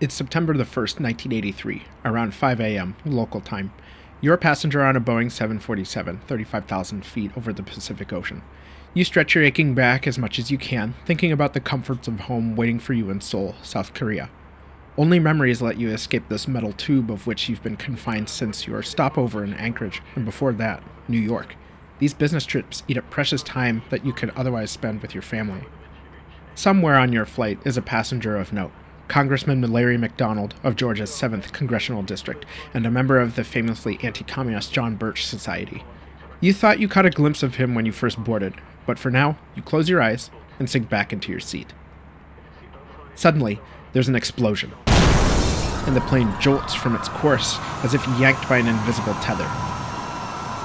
It's September the 1st, 1983, around 5 a.m. local time. You're a passenger on a Boeing 747, 35,000 feet over the Pacific Ocean. You stretch your aching back as much as you can, thinking about the comforts of home waiting for you in Seoul, South Korea. Only memories let you escape this metal tube of which you've been confined since your stopover in Anchorage, and before that, New York. These business trips eat up precious time that you could otherwise spend with your family. Somewhere on your flight is a passenger of note. Congressman Larry McDonald of Georgia's 7th Congressional District, and a member of the famously anti communist John Birch Society. You thought you caught a glimpse of him when you first boarded, but for now, you close your eyes and sink back into your seat. Suddenly, there's an explosion, and the plane jolts from its course as if yanked by an invisible tether.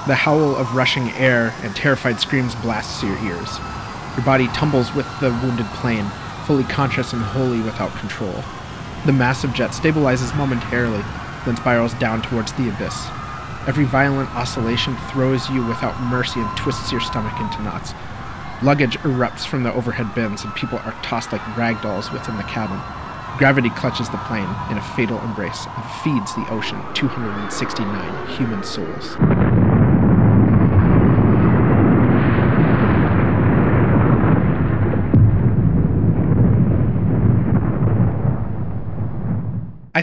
The howl of rushing air and terrified screams blasts your ears. Your body tumbles with the wounded plane, fully conscious and wholly without control. The massive jet stabilizes momentarily, then spirals down towards the abyss. Every violent oscillation throws you without mercy and twists your stomach into knots. Luggage erupts from the overhead bins, and people are tossed like rag dolls within the cabin. Gravity clutches the plane in a fatal embrace and feeds the ocean 269 human souls.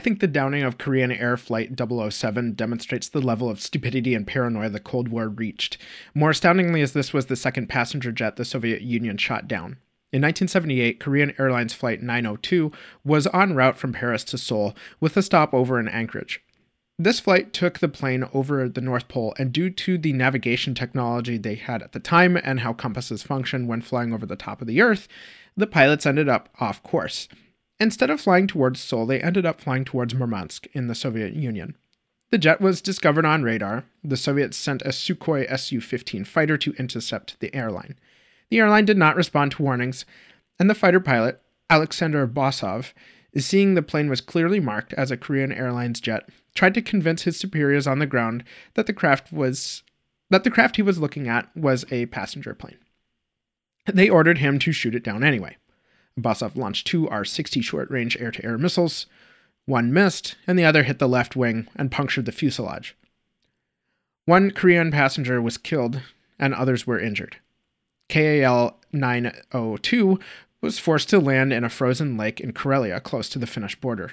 Think the downing of Korean Air Flight 007 demonstrates the level of stupidity and paranoia the Cold War reached. More astoundingly, as this was the second passenger jet the Soviet Union shot down. In 1978, Korean Airlines Flight 902 was en route from Paris to Seoul with a stopover in Anchorage. This flight took the plane over the North Pole, and due to the navigation technology they had at the time and how compasses function when flying over the top of the Earth, the pilots ended up off course. Instead of flying towards Seoul, they ended up flying towards Murmansk in the Soviet Union. The jet was discovered on radar. The Soviets sent a Sukhoi Su 15 fighter to intercept the airline. The airline did not respond to warnings, and the fighter pilot, Alexander Bosov, seeing the plane was clearly marked as a Korean Airlines jet, tried to convince his superiors on the ground that the craft was that the craft he was looking at was a passenger plane. They ordered him to shoot it down anyway. Bosov launched two R 60 short range air to air missiles. One missed, and the other hit the left wing and punctured the fuselage. One Korean passenger was killed, and others were injured. KAL 902 was forced to land in a frozen lake in Karelia close to the Finnish border.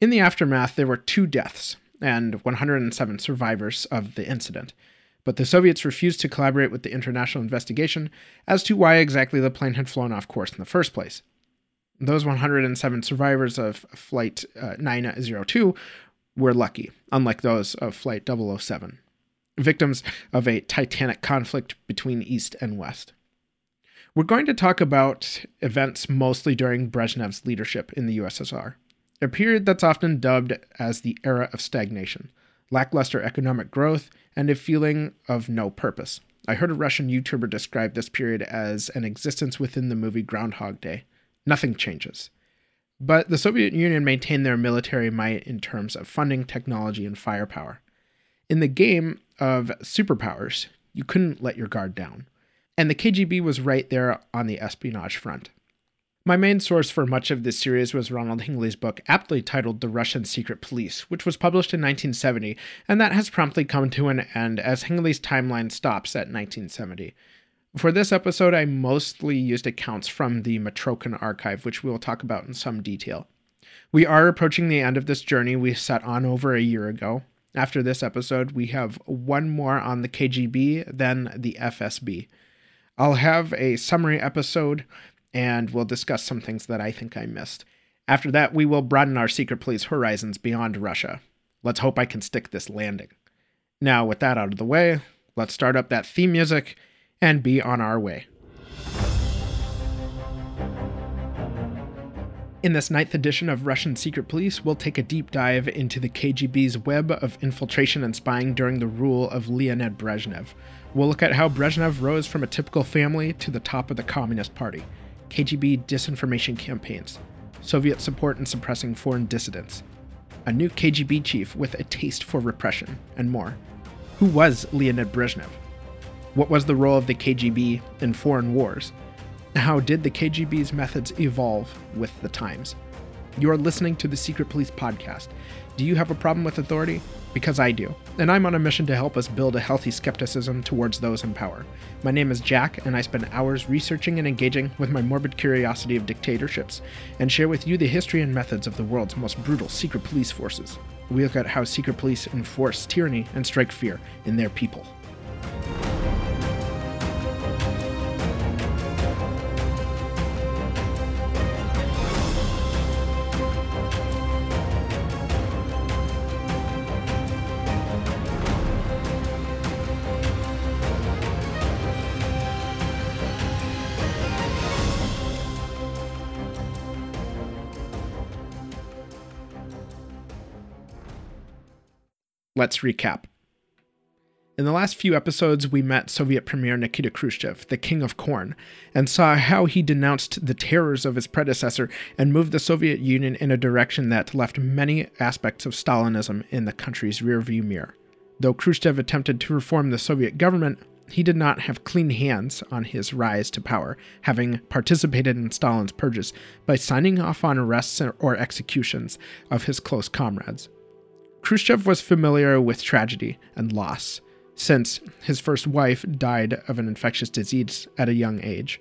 In the aftermath, there were two deaths and 107 survivors of the incident but the Soviets refused to collaborate with the international investigation as to why exactly the plane had flown off course in the first place. Those 107 survivors of Flight uh, 902 were lucky, unlike those of Flight 007, victims of a titanic conflict between East and West. We're going to talk about events mostly during Brezhnev's leadership in the USSR, a period that's often dubbed as the era of stagnation lackluster economic growth, and a feeling of no purpose. I heard a Russian YouTuber describe this period as an existence within the movie Groundhog Day. Nothing changes. But the Soviet Union maintained their military might in terms of funding, technology, and firepower. In the game of superpowers, you couldn't let your guard down. And the KGB was right there on the espionage front. My main source for much of this series was Ronald Hingley's book, aptly titled The Russian Secret Police, which was published in 1970, and that has promptly come to an end as Hingley's timeline stops at 1970. For this episode, I mostly used accounts from the Mitrokhin archive, which we will talk about in some detail. We are approaching the end of this journey we set on over a year ago. After this episode, we have one more on the KGB, then the FSB. I'll have a summary episode and we'll discuss some things that I think I missed. After that, we will broaden our secret police horizons beyond Russia. Let's hope I can stick this landing. Now, with that out of the way, let's start up that theme music and be on our way. In this ninth edition of Russian Secret Police, we'll take a deep dive into the KGB's web of infiltration and spying during the rule of Leonid Brezhnev. We'll look at how Brezhnev rose from a typical family to the top of the Communist Party. KGB disinformation campaigns, Soviet support in suppressing foreign dissidents, a new KGB chief with a taste for repression, and more. Who was Leonid Brezhnev? What was the role of the KGB in foreign wars? How did the KGB's methods evolve with the times? You are listening to the Secret Police Podcast. Do you have a problem with authority? Because I do, and I'm on a mission to help us build a healthy skepticism towards those in power. My name is Jack, and I spend hours researching and engaging with my morbid curiosity of dictatorships, and share with you the history and methods of the world's most brutal secret police forces. We look at how secret police enforce tyranny and strike fear in their people. Let's recap. In the last few episodes, we met Soviet Premier Nikita Khrushchev, the King of Corn, and saw how he denounced the terrors of his predecessor and moved the Soviet Union in a direction that left many aspects of Stalinism in the country's rearview mirror. Though Khrushchev attempted to reform the Soviet government, he did not have clean hands on his rise to power, having participated in Stalin's purges by signing off on arrests or executions of his close comrades. Khrushchev was familiar with tragedy and loss, since his first wife died of an infectious disease at a young age.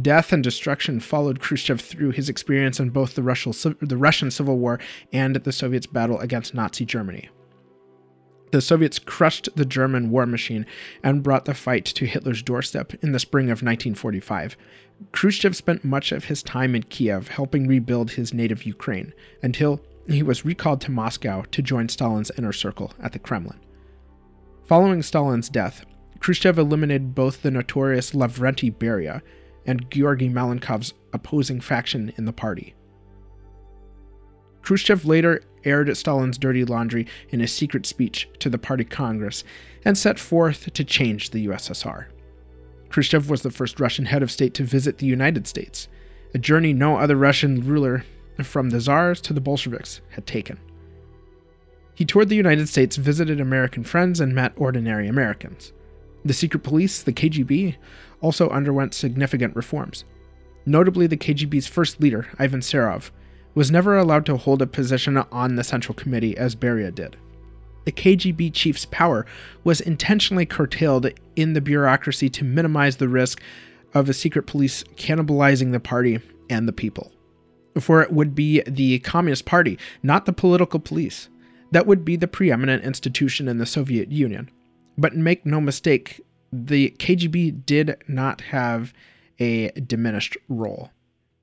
Death and destruction followed Khrushchev through his experience in both the, Russian Civil War and the Soviets' battle against Nazi Germany. The Soviets crushed the German war machine and brought the fight to Hitler's doorstep in the spring of 1945. Khrushchev spent much of his time in Kiev helping rebuild his native Ukraine until he was recalled to Moscow to join Stalin's inner circle at the Kremlin. Following Stalin's death, Khrushchev eliminated both the notorious Lavrenti Beria and Georgy Malenkov's opposing faction in the party. Khrushchev later aired Stalin's dirty laundry in a secret speech to the party Congress and set forth to change the USSR. Khrushchev was the first Russian head of state to visit the United States, a journey no other Russian ruler from the Tsars to the Bolsheviks had taken. He toured the United States, visited American friends, and met ordinary Americans. The secret police, the KGB, also underwent significant reforms. Notably, the KGB's first leader, Ivan Serov, was never allowed to hold a position on the Central Committee as Beria did. The KGB chief's power was intentionally curtailed in the bureaucracy to minimize the risk of a secret police cannibalizing the party and the people for it would be the Communist Party, not the political police. That would be the preeminent institution in the Soviet Union. But make no mistake, the KGB did not have a diminished role.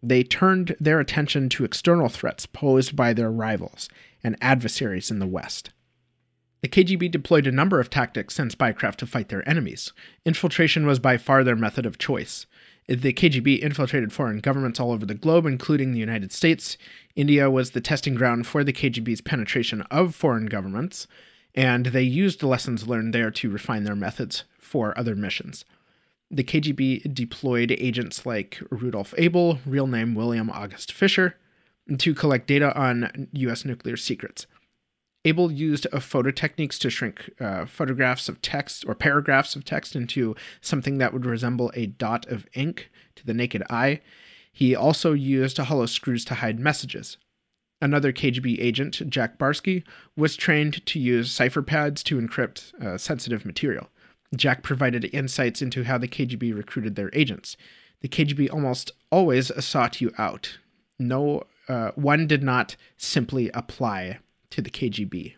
They turned their attention to external threats posed by their rivals and adversaries in the West. The KGB deployed a number of tactics and spycraft to fight their enemies. Infiltration was by far their method of choice. The KGB infiltrated foreign governments all over the globe, including the United States. India was the testing ground for the KGB's penetration of foreign governments, and they used the lessons learned there to refine their methods for other missions. The KGB deployed agents like Rudolf Abel, real name William August Fisher, to collect data on U.S. nuclear secrets. Abel used photo techniques to shrink uh, photographs of text or paragraphs of text into something that would resemble a dot of ink to the naked eye. He also used hollow screws to hide messages. Another KGB agent, Jack Barsky, was trained to use cipher pads to encrypt uh, sensitive material. Jack provided insights into how the KGB recruited their agents. The KGB almost always sought you out. No, uh, one did not simply apply to the KGB.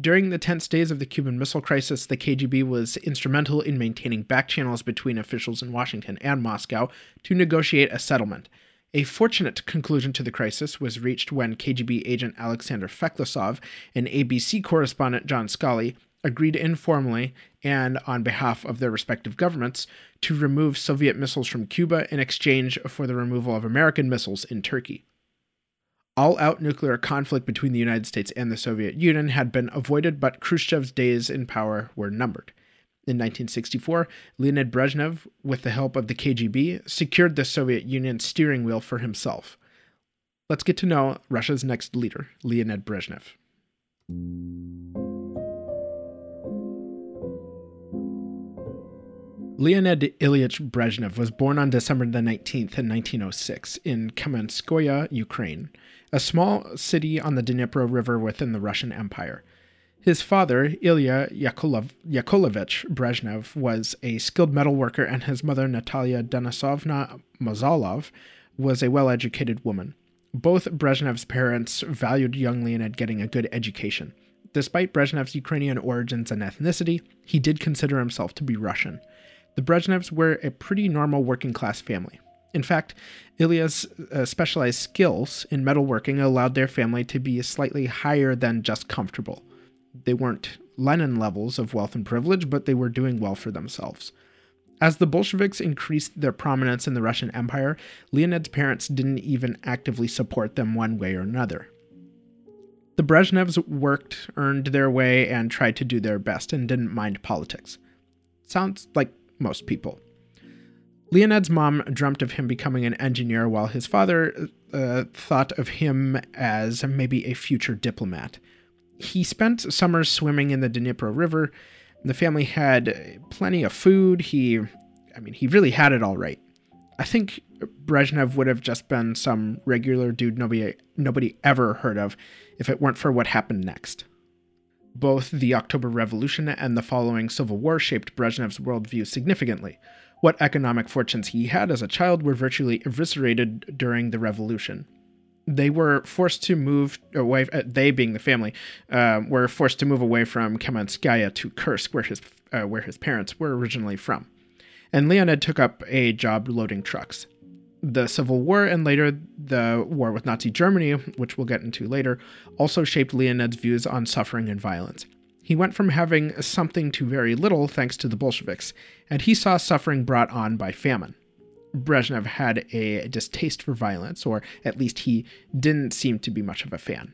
During the tense days of the Cuban Missile Crisis, the KGB was instrumental in maintaining back channels between officials in Washington and Moscow to negotiate a settlement. A fortunate conclusion to the crisis was reached when KGB agent Alexander Feklisov and ABC correspondent John Scali agreed informally and on behalf of their respective governments to remove Soviet missiles from Cuba in exchange for the removal of American missiles in Turkey all out nuclear conflict between the United States and the Soviet Union had been avoided, but Khrushchev's days in power were numbered. In 1964, Leonid Brezhnev, with the help of the KGB, secured the Soviet Union's steering wheel for himself. Let's get to know Russia's next leader, Leonid Brezhnev. Leonid Ilyich Brezhnev was born on December the 19th in 1906 in Kamenskoye, Ukraine, a small city on the Dnipro River within the Russian Empire. His father, Ilya Yakolov, Yakolovich Brezhnev, was a skilled metalworker, and his mother, Natalia Denisovna Mazalov, was a well educated woman. Both Brezhnev's parents valued young Leonid getting a good education. Despite Brezhnev's Ukrainian origins and ethnicity, he did consider himself to be Russian. The Brezhnevs were a pretty normal working class family. In fact, Ilya's uh, specialized skills in metalworking allowed their family to be slightly higher than just comfortable. They weren't Lenin levels of wealth and privilege, but they were doing well for themselves. As the Bolsheviks increased their prominence in the Russian Empire, Leonid's parents didn't even actively support them one way or another. The Brezhnevs worked, earned their way, and tried to do their best and didn't mind politics. Sounds like most people. Leonid's mom dreamt of him becoming an engineer, while his father uh, thought of him as maybe a future diplomat. He spent summers swimming in the Dnipro River. The family had plenty of food. He, I mean, he really had it all right. I think Brezhnev would have just been some regular dude nobody nobody ever heard of if it weren't for what happened next. Both the October Revolution and the following Civil War shaped Brezhnev's worldview significantly. What economic fortunes he had as a child were virtually eviscerated during the revolution. They were forced to move away, uh, they being the family, uh, were forced to move away from Kamenskaya to Kursk, where his, uh, where his parents were originally from. And Leonid took up a job loading trucks the Civil War and later the war with Nazi Germany, which we'll get into later, also shaped Leonid's views on suffering and violence. He went from having something to very little thanks to the Bolsheviks, and he saw suffering brought on by famine. Brezhnev had a distaste for violence, or at least he didn't seem to be much of a fan.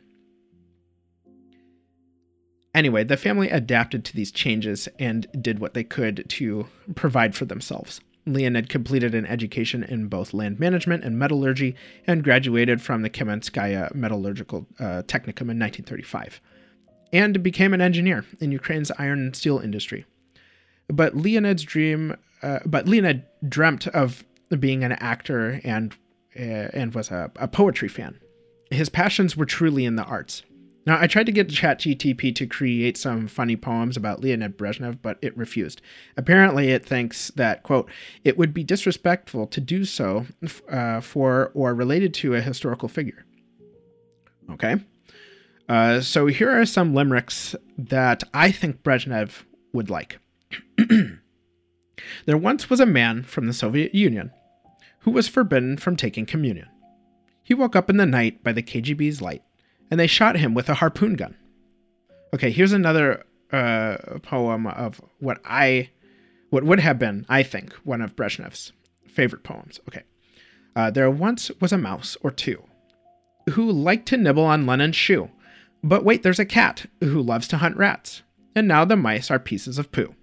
Anyway, the family adapted to these changes and did what they could to provide for themselves. Leonid completed an education in both land management and metallurgy and graduated from the Kamenskaya Metallurgical uh, Technicum in 1935 and became an engineer in Ukraine's iron and steel industry. But Leonid's dream, uh, but Leonid dreamt of being an actor and uh, and was a, a poetry fan. His passions were truly in the arts. Now, I tried to get ChatGTP to create some funny poems about Leonid Brezhnev, but it refused. Apparently, it thinks that, quote, it would be disrespectful to do so uh, for or related to a historical figure. Okay. Uh, so here are some limericks that I think Brezhnev would like. there once was a man from the Soviet Union who was forbidden from taking communion. He woke up in the night by the KGB's light and they shot him with a harpoon gun. Okay, here's another uh, poem of what I, what would have been, I think, one of Brezhnev's favorite poems. Okay. Uh, there once was a mouse or two who liked to nibble on Lenin's shoe. But wait, there's a cat who loves to hunt rats. And now the mice are pieces of poo.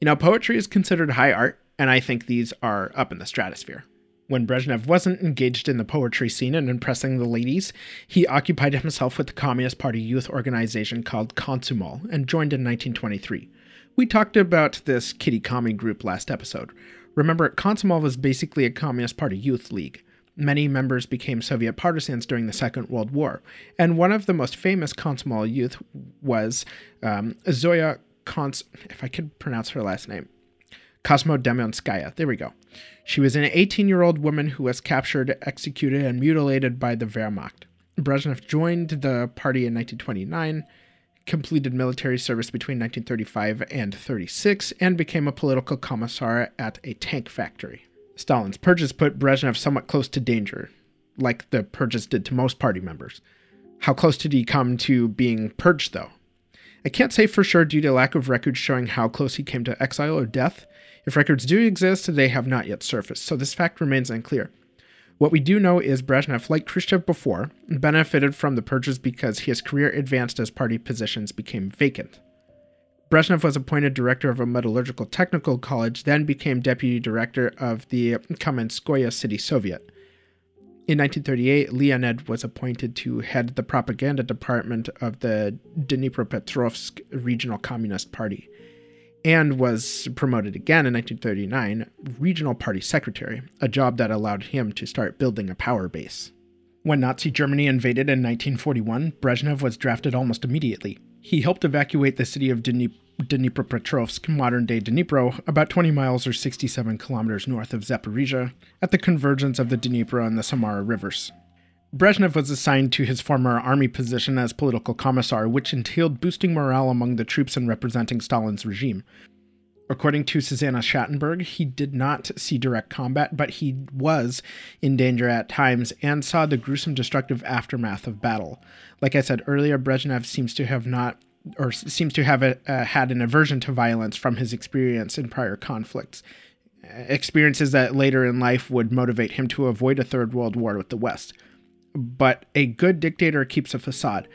You know, poetry is considered high art, and I think these are up in the stratosphere. When Brezhnev wasn't engaged in the poetry scene and impressing the ladies, he occupied himself with the Communist Party youth organization called Komsomol and joined in 1923. We talked about this kitty commie group last episode. Remember, Komsomol was basically a Communist Party youth league. Many members became Soviet partisans during the Second World War, and one of the most famous Komsomol youth was um, Zoya Kons, if I could pronounce her last name, Kosmodemonskaya. There we go. She was an 18 year old woman who was captured, executed, and mutilated by the Wehrmacht. Brezhnev joined the party in 1929, completed military service between 1935 and 36, and became a political commissar at a tank factory. Stalin's purges put Brezhnev somewhat close to danger, like the purges did to most party members. How close did he come to being purged, though? I can't say for sure due to lack of records showing how close he came to exile or death, if records do exist, they have not yet surfaced, so this fact remains unclear. What we do know is Brezhnev, like Khrushchev before, benefited from the purges because his career advanced as party positions became vacant. Brezhnev was appointed director of a metallurgical technical college, then became deputy director of the Kamenskoye City Soviet. In 1938, Leonid was appointed to head the propaganda department of the Dnipropetrovsk Regional Communist Party. and was promoted again in 1939 regional party secretary, a job that allowed him to start building a power base. When Nazi Germany invaded in 1941, Brezhnev was drafted almost immediately. He helped evacuate the city of Dnipro Dnipropetrovsk, modern day Dnipro, about 20 miles or 67 kilometers north of Zaporizhia, at the convergence of the Dnipro and the Samara rivers. Brezhnev was assigned to his former army position as political commissar, which entailed boosting morale among the troops and representing Stalin's regime. According to Susanna Schattenberg, he did not see direct combat, but he was in danger at times and saw the gruesome destructive aftermath of battle. Like I said earlier, Brezhnev seems to have not or seems to have a, uh, had an aversion to violence from his experience in prior conflicts, experiences that later in life would motivate him to avoid a third world war with the West. But a good dictator keeps a facade.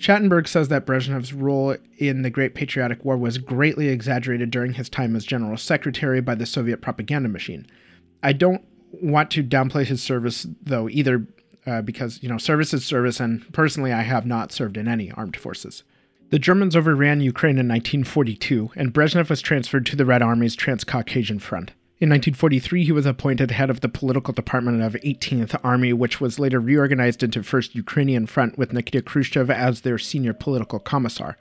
Schattenberg says that Brezhnev's role in the Great Patriotic War was greatly exaggerated during his time as general secretary by the Soviet propaganda machine. I don't want to downplay his service, though, either uh, because, you know, service is service, and personally, I have not served in any armed forces. The Germans overran Ukraine in 1942, and Brezhnev was transferred to the Red Army's Transcaucasian Front. In 1943, he was appointed head of the political department of 18th Army, which was later reorganized into 1st Ukrainian Front with Nikita Khrushchev as their senior political commissar.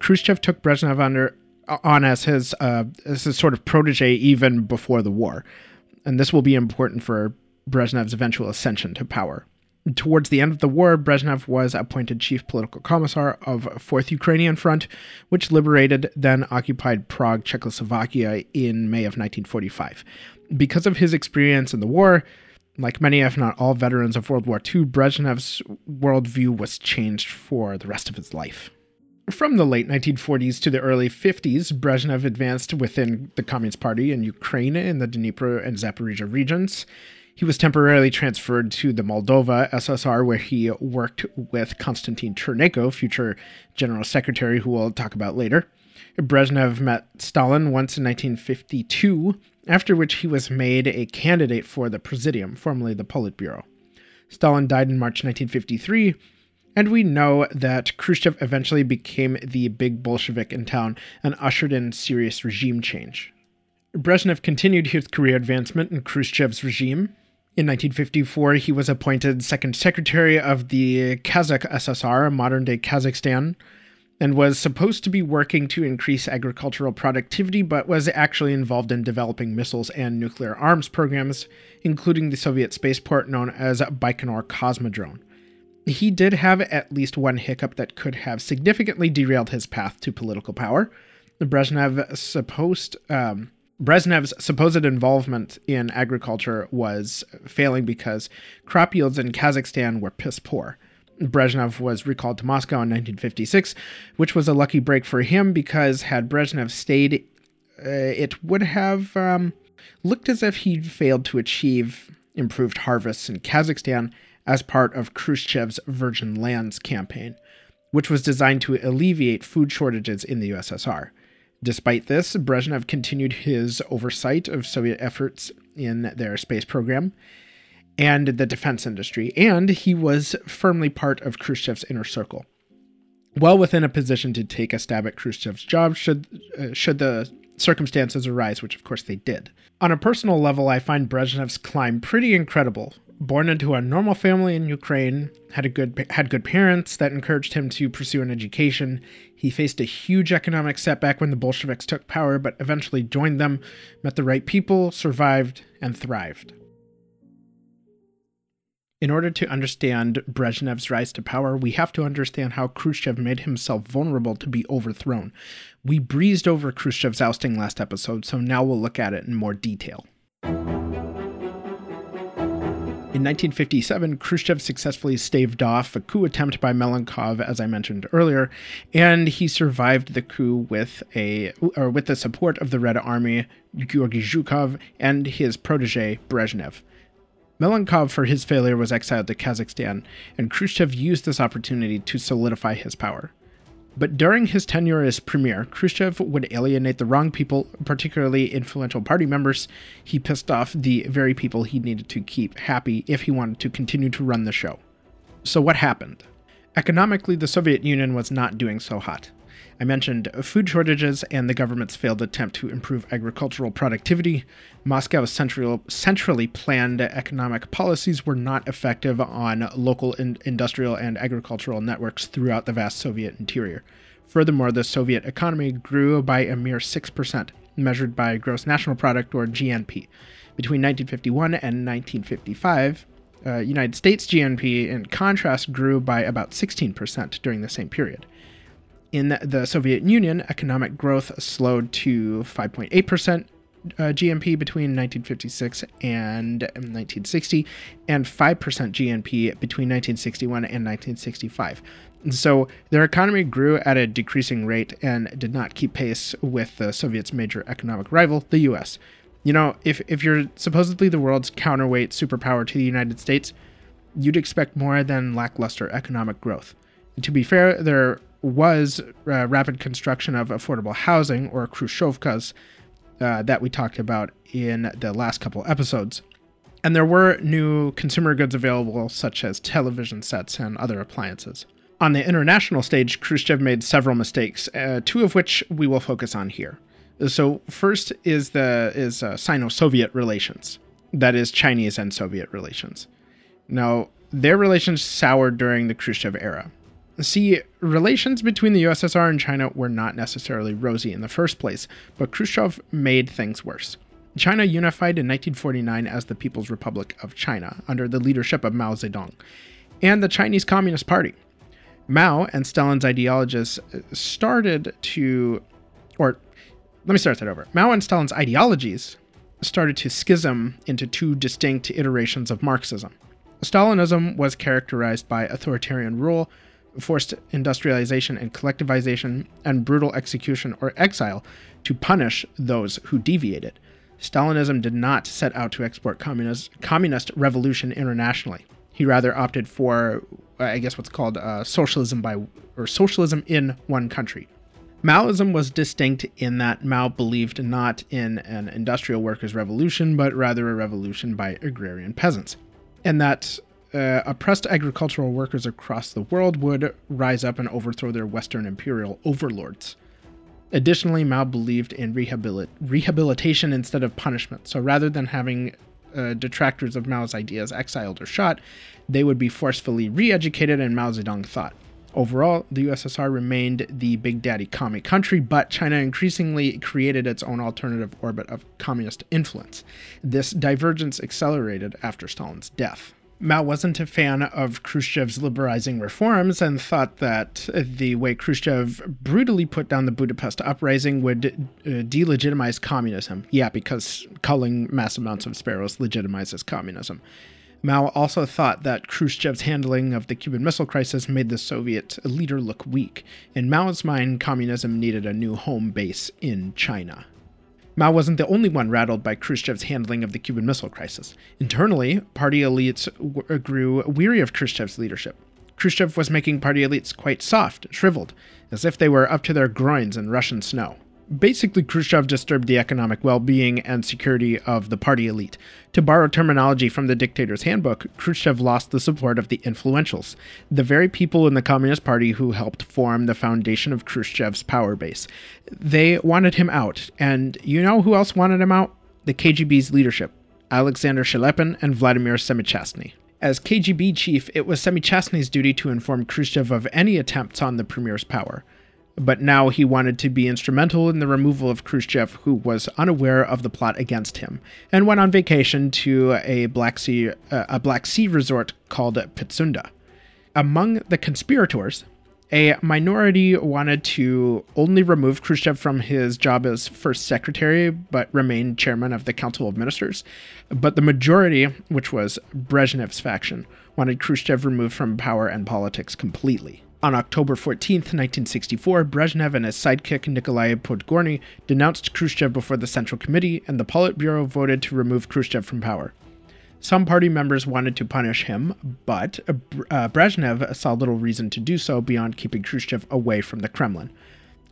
Khrushchev took Brezhnev under, on as his, uh, as his sort of protege even before the war, and this will be important for Brezhnev's eventual ascension to power. Towards the end of the war, Brezhnev was appointed chief political commissar of Fourth Ukrainian Front, which liberated then occupied Prague, Czechoslovakia in May of 1945. Because of his experience in the war, like many, if not all, veterans of World War II, Brezhnev's worldview was changed for the rest of his life. From the late 1940s to the early 50s, Brezhnev advanced within the Communist Party in Ukraine in the Dnipro and Zaporizhia regions. He was temporarily transferred to the Moldova SSR, where he worked with Konstantin Chernenko, future general secretary, who we'll talk about later. Brezhnev met Stalin once in 1952, after which he was made a candidate for the Presidium, formerly the Politburo. Stalin died in March 1953, and we know that Khrushchev eventually became the big Bolshevik in town and ushered in serious regime change. Brezhnev continued his career advancement in Khrushchev's regime. In 1954, he was appointed second secretary of the Kazakh SSR, modern day Kazakhstan, and was supposed to be working to increase agricultural productivity, but was actually involved in developing missiles and nuclear arms programs, including the Soviet spaceport known as Baikonur Cosmodrome. He did have at least one hiccup that could have significantly derailed his path to political power. Brezhnev supposed um, Brezhnev's supposed involvement in agriculture was failing because crop yields in Kazakhstan were piss poor. Brezhnev was recalled to Moscow in 1956, which was a lucky break for him because had Brezhnev stayed, uh, it would have um, looked as if he'd failed to achieve improved harvests in Kazakhstan as part of Khrushchev's Virgin Lands campaign, which was designed to alleviate food shortages in the USSR. Despite this, Brezhnev continued his oversight of Soviet efforts in their space program and the defense industry, and he was firmly part of Khrushchev's inner circle. Well within a position to take a stab at Khrushchev's job should uh, should the circumstances arise, which of course they did. On a personal level, I find Brezhnev's climb pretty incredible born into a normal family in Ukraine, had a good had good parents that encouraged him to pursue an education. He faced a huge economic setback when the Bolsheviks took power, but eventually joined them, met the right people, survived, and thrived. In order to understand Brezhnev's rise to power, we have to understand how Khrushchev made himself vulnerable to be overthrown. We breezed over Khrushchev's ousting last episode, so now we'll look at it in more detail. In 1957, Khrushchev successfully staved off a coup attempt by Malenkov, as I mentioned earlier, and he survived the coup with a or with the support of the Red Army, Georgy Zhukov, and his protege Brezhnev. Malenkov, for his failure, was exiled to Kazakhstan, and Khrushchev used this opportunity to solidify his power. But during his tenure as premier, Khrushchev would alienate the wrong people, particularly influential party members. He pissed off the very people he needed to keep happy if he wanted to continue to run the show. So, what happened? Economically, the Soviet Union was not doing so hot. I mentioned food shortages and the government's failed attempt to improve agricultural productivity. Moscow's central, centrally planned economic policies were not effective on local in, industrial and agricultural networks throughout the vast Soviet interior. Furthermore, the Soviet economy grew by a mere 6%, measured by gross national product or GNP. Between 1951 and 1955, uh, United States GNP, in contrast, grew by about 16% during the same period. In the Soviet Union, economic growth slowed to 5.8% uh, GNP between 1956 and 1960, and 5% GNP between 1961 and 1965. So their economy grew at a decreasing rate and did not keep pace with the Soviets' major economic rival, the US. You know, if, if you're supposedly the world's counterweight superpower to the United States, you'd expect more than lackluster economic growth. And to be fair, there was uh, rapid construction of affordable housing, or Khrushchevkas, uh, that we talked about in the last couple episodes. And there were new consumer goods available, such as television sets and other appliances. On the international stage, Khrushchev made several mistakes, uh, two of which we will focus on here. So first is the is uh, Sino-Soviet relations, that is Chinese and Soviet relations. Now their relations soured during the Khrushchev era. See, relations between the USSR and China were not necessarily rosy in the first place, but Khrushchev made things worse. China unified in 1949 as the People's Republic of China under the leadership of Mao Zedong and the Chinese Communist Party. Mao and Stalin's ideologists uh, started to, or let me start that over. Mao and Stalin's ideologies started to schism into two distinct iterations of Marxism. Stalinism was characterized by authoritarian rule, forced industrialization and collectivization, and brutal execution or exile to punish those who deviated. Stalinism did not set out to export communist, communist revolution internationally. He rather opted for, I guess, what's called uh, socialism by or socialism in one country. Maoism was distinct in that Mao believed not in an industrial workers' revolution, but rather a revolution by agrarian peasants, and that uh, oppressed agricultural workers across the world would rise up and overthrow their Western imperial overlords. Additionally, Mao believed in rehabilit- rehabilitation instead of punishment. So rather than having uh, detractors of Mao's ideas exiled or shot, they would be forcefully re educated in Mao Zedong thought. Overall, the USSR remained the big daddy commie country, but China increasingly created its own alternative orbit of communist influence. This divergence accelerated after Stalin's death. Mao wasn't a fan of Khrushchev's liberalizing reforms and thought that the way Khrushchev brutally put down the Budapest uprising would uh, delegitimize communism. Yeah, because culling mass amounts of sparrows legitimizes communism. Mao also thought that Khrushchev's handling of the Cuban Missile Crisis made the Soviet leader look weak. In Mao's mind, communism needed a new home base in China. Mao wasn't the only one rattled by Khrushchev's handling of the Cuban Missile Crisis. Internally, party elites w- uh, grew weary of Khrushchev's leadership. Khrushchev was making party elites quite soft, shriveled, as if they were up to their groins in Russian snow. Basically, Khrushchev disturbed the economic well being and security of the party elite. To borrow terminology from the dictator's handbook, Khrushchev lost the support of the influentials, the very people in the Communist Party who helped form the foundation of Khrushchev's power base. They wanted him out, and you know who else wanted him out? The KGB's leadership Alexander Shelepin and Vladimir Semichastny. As KGB chief, it was Semichastny's duty to inform Khrushchev of any attempts on the premier's power but now he wanted to be instrumental in the removal of Khrushchev, who was unaware of the plot against him, and went on vacation to a Black Sea uh, a Black Sea resort called Pitsunda. Among the conspirators, a minority wanted to only remove Khrushchev from his job as first secretary, but remain chairman of the Council of Ministers. But the majority, which was Brezhnev's faction, wanted Khrushchev removed from power and politics completely. On October 14, 1964, Brezhnev and his sidekick Nikolai Podgorny denounced Khrushchev before the Central Committee, and the Politburo voted to remove Khrushchev from power. Some party members wanted to punish him, but uh, Brezhnev saw little reason to do so beyond keeping Khrushchev away from the Kremlin.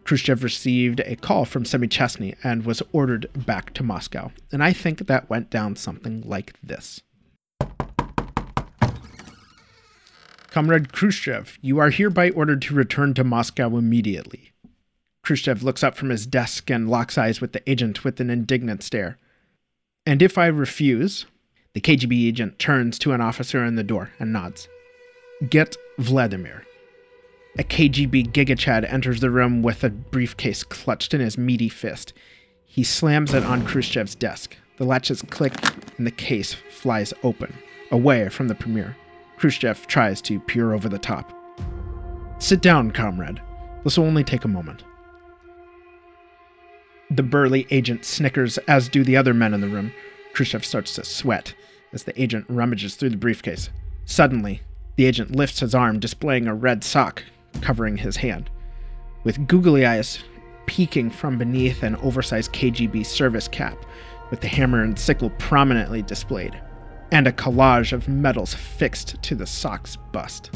Khrushchev received a call from Semichastny and was ordered back to Moscow. And I think that went down something like this. Comrade Khrushchev, you are hereby ordered to return to Moscow immediately. Khrushchev looks up from his desk and locks eyes with the agent with an indignant stare. And if I refuse, the KGB agent turns to an officer in the door and nods. Get Vladimir. A KGB gigachad enters the room with a briefcase clutched in his meaty fist. He slams it on Khrushchev's desk. The latches click and the case flies open, away from the premier. Khrushchev tries to peer over the top. Sit down, comrade. This will only take a moment. The burly agent snickers, as do the other men in the room. Khrushchev starts to sweat as the agent rummages through the briefcase. Suddenly, the agent lifts his arm, displaying a red sock covering his hand. With googly eyes peeking from beneath an oversized KGB service cap, with the hammer and sickle prominently displayed, and a collage of medals fixed to the sock's bust.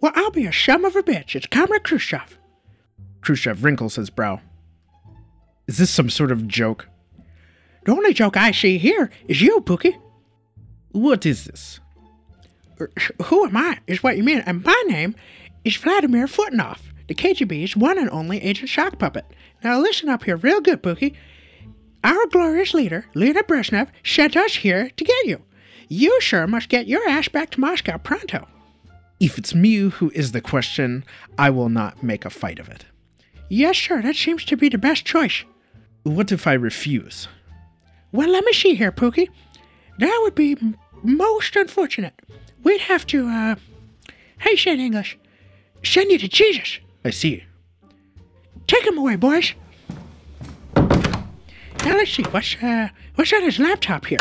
Well, I'll be a shum of a bitch. It's Comrade Khrushchev. Khrushchev wrinkles his brow. Is this some sort of joke? The only joke I see here is you, Pookie. What is this? Er, who am I, is what you mean, and my name is Vladimir Footnoff, the KGB's one and only Agent Shock Puppet. Now listen up here real good, Pookie. Our glorious leader, Leonid Brezhnev, sent us here to get you. You sure must get your ass back to Moscow pronto. If it's me who is the question, I will not make a fight of it. Yes, sir, that seems to be the best choice. What if I refuse? Well, let me see here, Pookie. That would be m- most unfortunate. We'd have to, uh, hey, in English, send you to Jesus. I see. Take him away, boys. Now let's see, what's, uh, what's on his laptop here?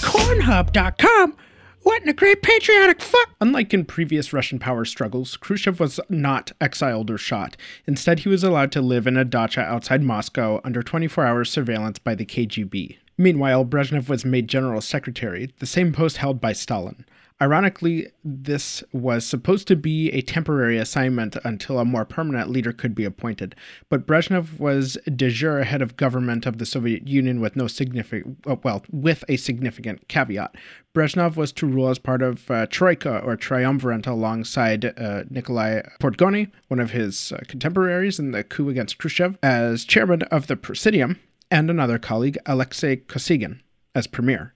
Cornhub.com? What in a great patriotic fuck? Unlike in previous Russian power struggles, Khrushchev was not exiled or shot. Instead, he was allowed to live in a dacha outside Moscow under 24 hour surveillance by the KGB. Meanwhile, Brezhnev was made general secretary, the same post held by Stalin. Ironically, this was supposed to be a temporary assignment until a more permanent leader could be appointed, but Brezhnev was de jure head of government of the Soviet Union with no significant, uh, well, with a significant caveat. Brezhnev was to rule as part of uh, Troika or Triumvirate alongside uh, Nikolai Podgorny, one of his uh, contemporaries in the coup against Khrushchev, as chairman of the Presidium, and another colleague, Alexei Kosygin, as premier.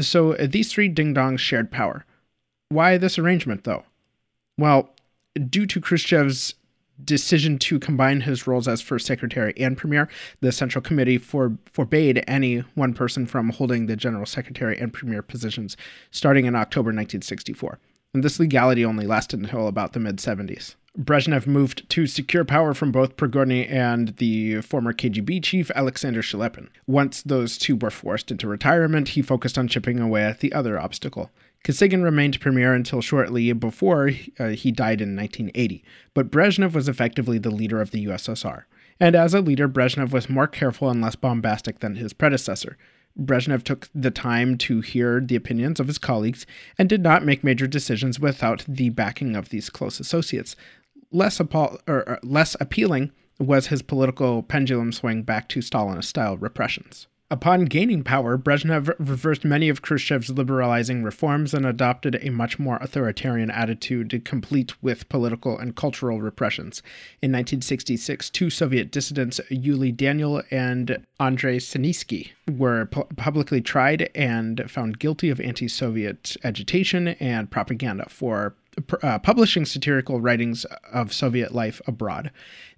So uh, these three ding dongs shared power. Why this arrangement, though? Well, due to Khrushchev's decision to combine his roles as first secretary and premier, the Central Committee for, forbade any one person from holding the general secretary and premier positions starting in October 1964. And this legality only lasted until about the mid 70s. Brezhnev moved to secure power from both Prigorny and the former KGB chief Alexander Shelepin. Once those two were forced into retirement, he focused on chipping away at the other obstacle Kosygin remained premier until shortly before uh, he died in 1980, but Brezhnev was effectively the leader of the USSR. And as a leader, Brezhnev was more careful and less bombastic than his predecessor. Brezhnev took the time to hear the opinions of his colleagues and did not make major decisions without the backing of these close associates. Less, or, less appealing was his political pendulum swing back to Stalinist style repressions. Upon gaining power, Brezhnev reversed many of Khrushchev's liberalizing reforms and adopted a much more authoritarian attitude, complete with political and cultural repressions. In 1966, two Soviet dissidents, Yuli Daniel and Andrei Sinitsky, were pu- publicly tried and found guilty of anti Soviet agitation and propaganda for uh, publishing satirical writings of Soviet life abroad.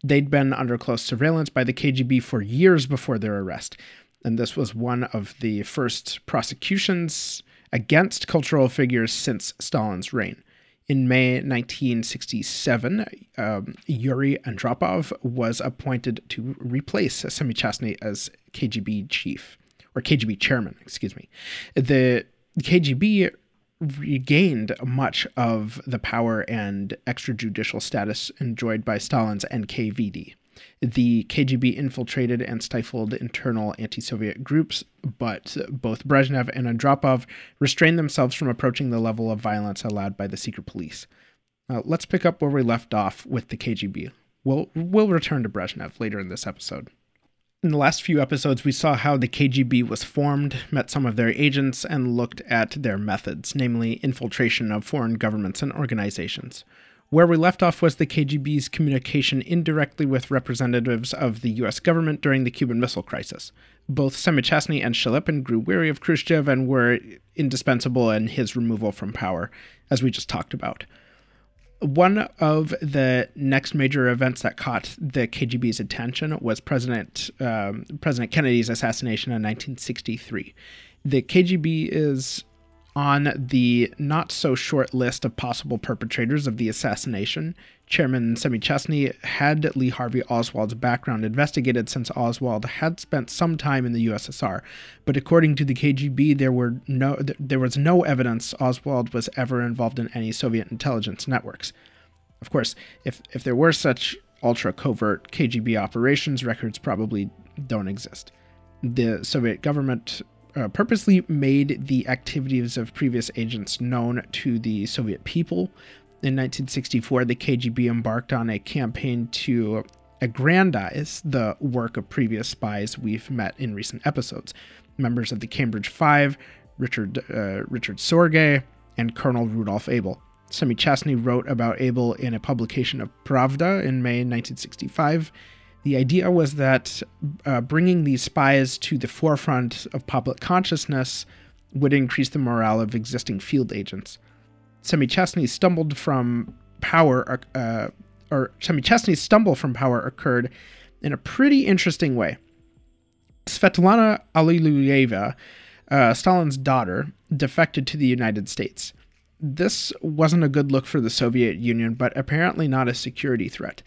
They'd been under close surveillance by the KGB for years before their arrest and this was one of the first prosecutions against cultural figures since Stalin's reign. In May 1967, um, Yuri Andropov was appointed to replace Semichastny as KGB chief, or KGB chairman, excuse me. The KGB regained much of the power and extrajudicial status enjoyed by Stalin's NKVD. The KGB infiltrated and stifled internal anti Soviet groups, but both Brezhnev and Andropov restrained themselves from approaching the level of violence allowed by the secret police. Uh, let's pick up where we left off with the KGB. We'll, we'll return to Brezhnev later in this episode. In the last few episodes, we saw how the KGB was formed, met some of their agents, and looked at their methods, namely infiltration of foreign governments and organizations. Where we left off was the KGB's communication indirectly with representatives of the US government during the Cuban Missile Crisis. Both Semichastny and Shelepin grew weary of Khrushchev and were indispensable in his removal from power, as we just talked about. One of the next major events that caught the KGB's attention was President um, President Kennedy's assassination in 1963. The KGB is on the not so short list of possible perpetrators of the assassination, Chairman Semichastny had Lee Harvey Oswald's background investigated since Oswald had spent some time in the USSR, but according to the KGB, there were no there was no evidence Oswald was ever involved in any Soviet intelligence networks. Of course, if if there were such ultra covert KGB operations, records probably don't exist. The Soviet government uh, purposely made the activities of previous agents known to the Soviet people. In 1964, the KGB embarked on a campaign to aggrandize the work of previous spies we've met in recent episodes. Members of the Cambridge Five, Richard uh, Richard Sorge, and Colonel Rudolf Abel. Semichastny wrote about Abel in a publication of Pravda in May 1965 the idea was that uh, bringing these spies to the forefront of public consciousness would increase the morale of existing field agents. Semichastny stumbled from power, uh, or Semichastny's stumble from power occurred in a pretty interesting way. Svetlana Alliluyeva, uh, Stalin's daughter, defected to the United States. This wasn't a good look for the Soviet Union, but apparently not a security threat.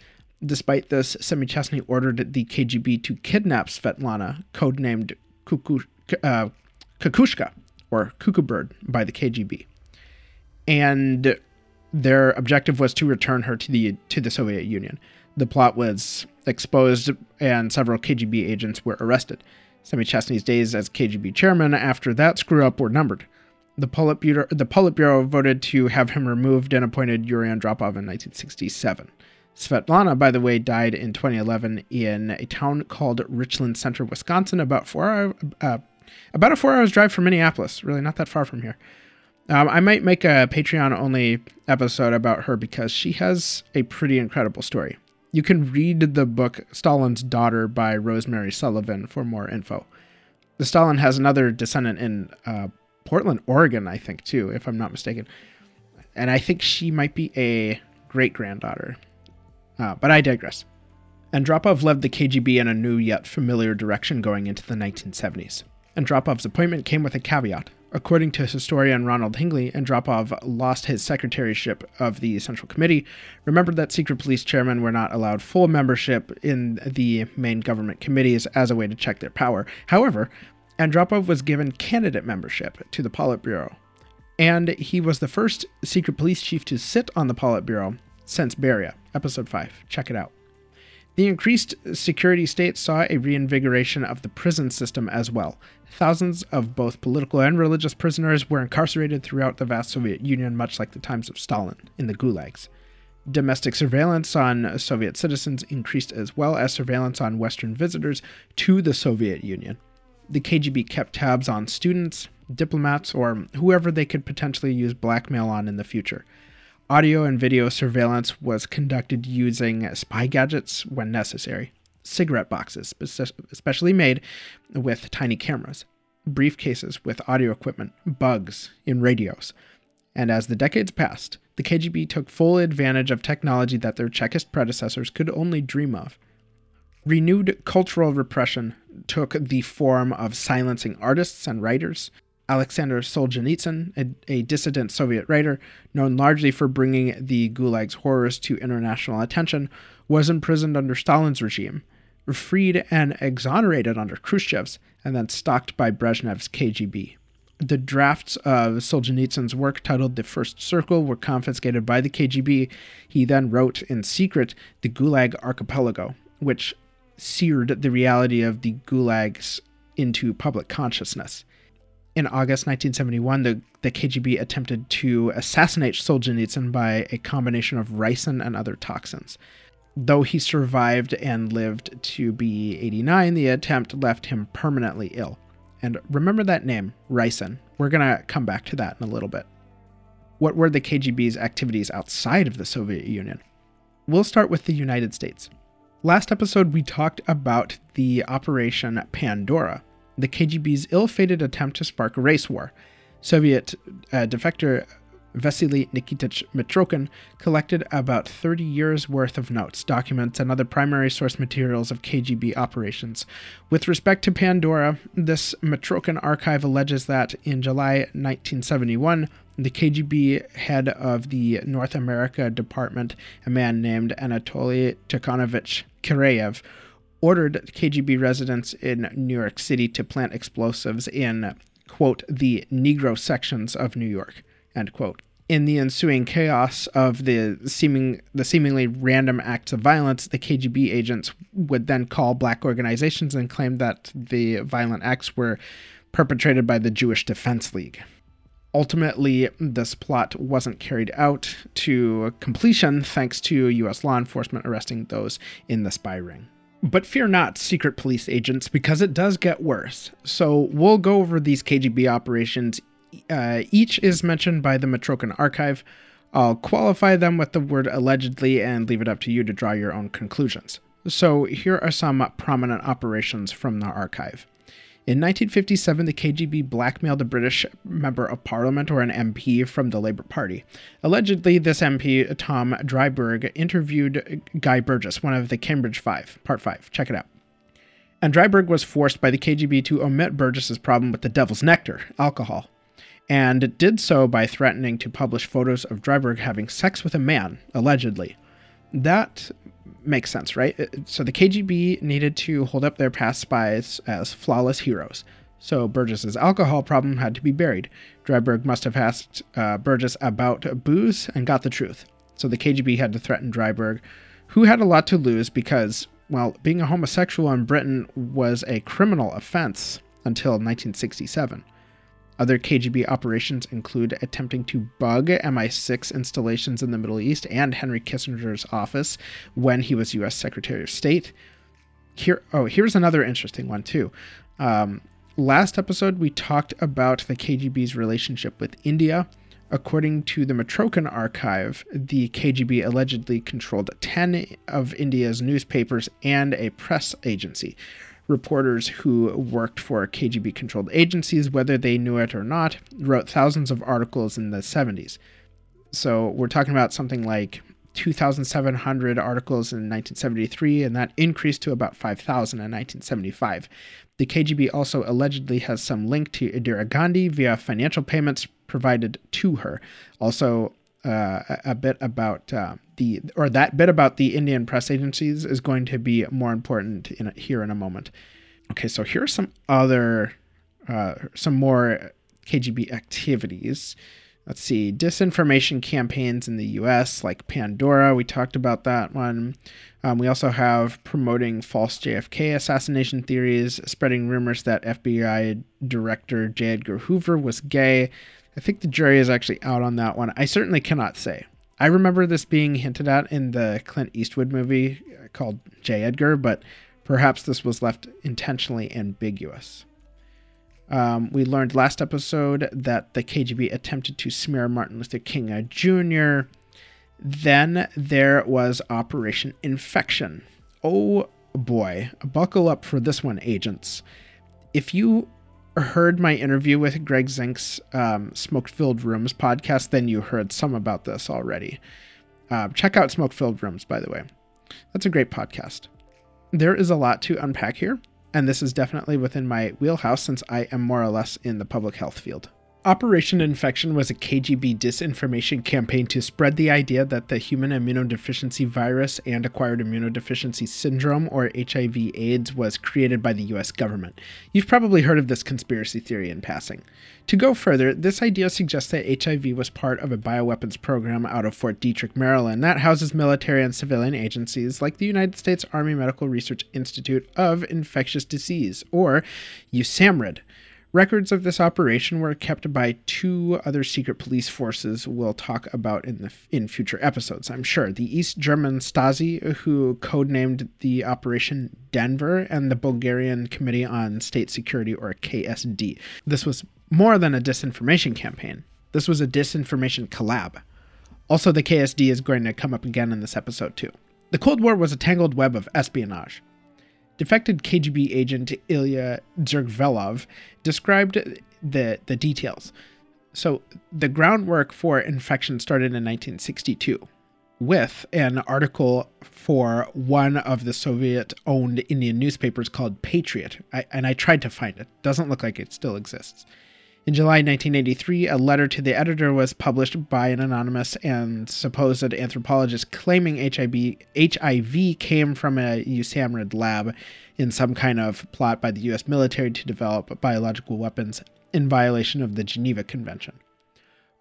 Despite this, Semichastny ordered the KGB to kidnap Svetlana, codenamed Kuku, uh, Kukushka, or Cuckoo Bird, by the KGB. And their objective was to return her to the to the Soviet Union. The plot was exposed, and several KGB agents were arrested. Semichastny's days as KGB chairman after that screw up were numbered. The Politburo, the Politburo voted to have him removed and appointed Yuri Andropov in 1967. Svetlana, by the way, died in 2011 in a town called Richland Center, Wisconsin, about four hour, uh, about a four hours drive from Minneapolis. Really, not that far from here. Um, I might make a Patreon only episode about her because she has a pretty incredible story. You can read the book Stalin's Daughter by Rosemary Sullivan for more info. The Stalin has another descendant in uh, Portland, Oregon, I think, too, if I'm not mistaken. And I think she might be a great granddaughter. Uh, but I digress. Andropov led the KGB in a new yet familiar direction going into the 1970s. Andropov's appointment came with a caveat. According to historian Ronald Hingley, Andropov lost his secretaryship of the Central Committee, Remember that secret police chairmen were not allowed full membership in the main government committees as a way to check their power. However, Andropov was given candidate membership to the Politburo, and he was the first secret police chief to sit on the Politburo since Beria, episode 5. Check it out. The increased security state saw a reinvigoration of the prison system as well. Thousands of both political and religious prisoners were incarcerated throughout the vast Soviet Union, much like the times of Stalin in the gulags. Domestic surveillance on Soviet citizens increased as well as surveillance on Western visitors to the Soviet Union. The KGB kept tabs on students, diplomats, or whoever they could potentially use blackmail on in the future. Audio and video surveillance was conducted using spy gadgets when necessary. Cigarette boxes, especially made with tiny cameras, briefcases with audio equipment, bugs in radios. And as the decades passed, the KGB took full advantage of technology that their Chekist predecessors could only dream of. Renewed cultural repression took the form of silencing artists and writers, Alexander Solzhenitsyn, a, a, dissident Soviet writer known largely for bringing the Gulag's horrors to international attention, was imprisoned under Stalin's regime, freed and exonerated under Khrushchev's, and then stalked by Brezhnev's KGB. The drafts of Solzhenitsyn's work titled The First Circle were confiscated by the KGB. He then wrote in secret The Gulag Archipelago, which seared the reality of the gulags into public consciousness in August 1971, the, the KGB attempted to assassinate Solzhenitsyn by a combination of ricin and other toxins. Though he survived and lived to be 89, the attempt left him permanently ill. And remember that name, Ricin. We're going to come back to that in a little bit. What were the KGB's activities outside of the Soviet Union? We'll start with the United States. Last episode, we talked about the Operation Pandora, the KGB's ill fated attempt to spark a race war. Soviet uh, defector Vasily Nikitich Mitrokhin collected about 30 years' worth of notes, documents, and other primary source materials of KGB operations. With respect to Pandora, this Mitrokhin archive alleges that in July 1971, the KGB head of the North America Department, a man named Anatoly Tikhonovich Kireyev, ordered KGB residents in New York City to plant explosives in, quote, the Negro sections of New York. End quote. In the ensuing chaos of the seeming the seemingly random acts of violence, the KGB agents would then call black organizations and claim that the violent acts were perpetrated by the Jewish Defense League. Ultimately, this plot wasn't carried out to completion thanks to US law enforcement arresting those in the spy ring. But fear not, secret police agents, because it does get worse. So we'll go over these KGB operations uh, each is mentioned by the Mitrokhin archive. I'll qualify them with the word allegedly and leave it up to you to draw your own conclusions. So, here are some prominent operations from the archive. In 1957, the KGB blackmailed a British member of parliament or an MP from the Labour Party. Allegedly, this MP, Tom Driberg, interviewed Guy Burgess, one of the Cambridge Five, Part 5. Check it out. And Driberg was forced by the KGB to omit Burgess's problem with the devil's nectar, alcohol and did so by threatening to publish photos of Driberg having sex with a man, allegedly. That makes sense, right? So the KGB needed to hold up their past spies as flawless heroes. So Burgess's alcohol problem had to be buried. Driberg must have asked uh, Burgess about booze and got the truth. So the KGB had to threaten Driberg, who had a lot to lose because, well, being a homosexual in Britain was a criminal offense until 1967. Other KGB operations include attempting to bug MI6 installations in the Middle East and Henry Kissinger's office when he was U.S. Secretary of State. Here, oh, here's another interesting one too. Um, last episode, we talked about the KGB's relationship with India. According to the Mitrokhin archive, the KGB allegedly controlled 10 of India's newspapers and a press agency reporters who worked for KGB controlled agencies, whether they knew it or not, wrote thousands of articles in the 70s. So we're talking about something like 2,700 articles in 1973, and that increased to about 5,000 in 1975. The KGB also allegedly has some link to Indira Gandhi via financial payments provided to her. Also, uh, a bit about uh, the or that bit about the Indian press agencies is going to be more important in here in a moment. Okay, so here are some other uh, some more KGB activities. Let's see, disinformation campaigns in the US, like Pandora, we talked about that one. Um, we also have promoting false JFK assassination theories, spreading rumors that FBI Director J. Edgar Hoover was gay. I think the jury is actually out on that one. I certainly cannot say. I remember this being hinted at in the Clint Eastwood movie uh, called J. Edgar, but perhaps this was left intentionally ambiguous. Um, we learned last episode that the KGB attempted to smear Martin Luther King Jr. Then there was Operation Infection. Oh boy, buckle up for this one, agents. If you heard my interview with Greg Zink's um, Smoke Filled Rooms podcast, then you heard some about this already. Uh, check out Smoke Filled Rooms, by the way. That's a great podcast. There is a lot to unpack here, and this is definitely within my wheelhouse since I am more or less in the public health field. Operation Infection was a KGB disinformation campaign to spread the idea that the human immunodeficiency virus and acquired immunodeficiency syndrome, or HIV AIDS, was created by the US government. You've probably heard of this conspiracy theory in passing. To go further, this idea suggests that HIV was part of a bioweapons program out of Fort Detrick, Maryland, that houses military and civilian agencies like the United States Army Medical Research Institute of Infectious Disease, or USAMRIID Records of this operation were kept by two other secret police forces we'll talk about in the in future episodes, I'm sure. The East German Stasi, who codenamed the operation Denver, and the Bulgarian Committee on State Security or KSD. This was more than a disinformation campaign. This was a disinformation collab. Also, the KSD is going to come up again in this episode too. The Cold War was a tangled web of espionage. Defected KGB agent Ilya Dzhirkvelov described the, the details. So, the groundwork for infection started in 1962 with an article for one of the Soviet owned Indian newspapers called Patriot. I, and I tried to find it. Doesn't look like it still exists. In July 1983, a letter to the editor was published by an anonymous and supposed anthropologist claiming HIV, HIV came from a USAMRIID lab in some kind of plot by the US military to develop biological weapons in violation of the Geneva Convention.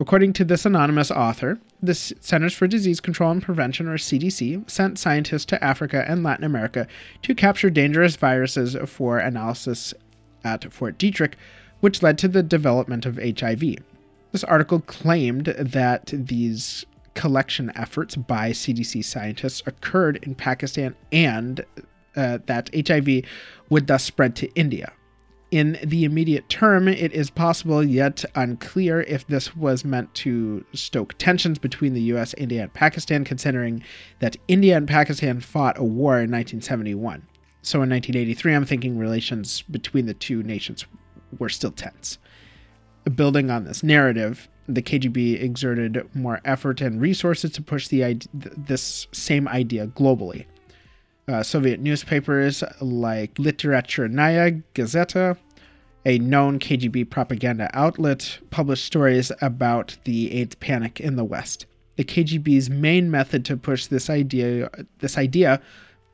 According to this anonymous author, the Centers for Disease Control and Prevention, or CDC, sent scientists to Africa and Latin America to capture dangerous viruses for analysis at Fort Detrick which led to the development of HIV. This article claimed that these collection efforts by CDC scientists occurred in Pakistan and uh, that HIV would thus spread to India. In the immediate term, it is possible yet unclear if this was meant to stoke tensions between the US, India, and Pakistan, considering that India and Pakistan fought a war in 1971. So in 1983, I'm thinking relations between the two nations were still tense. Building on this narrative, the KGB exerted more effort and resources to push the this same idea globally. Uh, Soviet newspapers like Literaturnaya Gazeta, a known KGB propaganda outlet, published stories about the AIDS panic in the West. The KGB's main method to push this idea this idea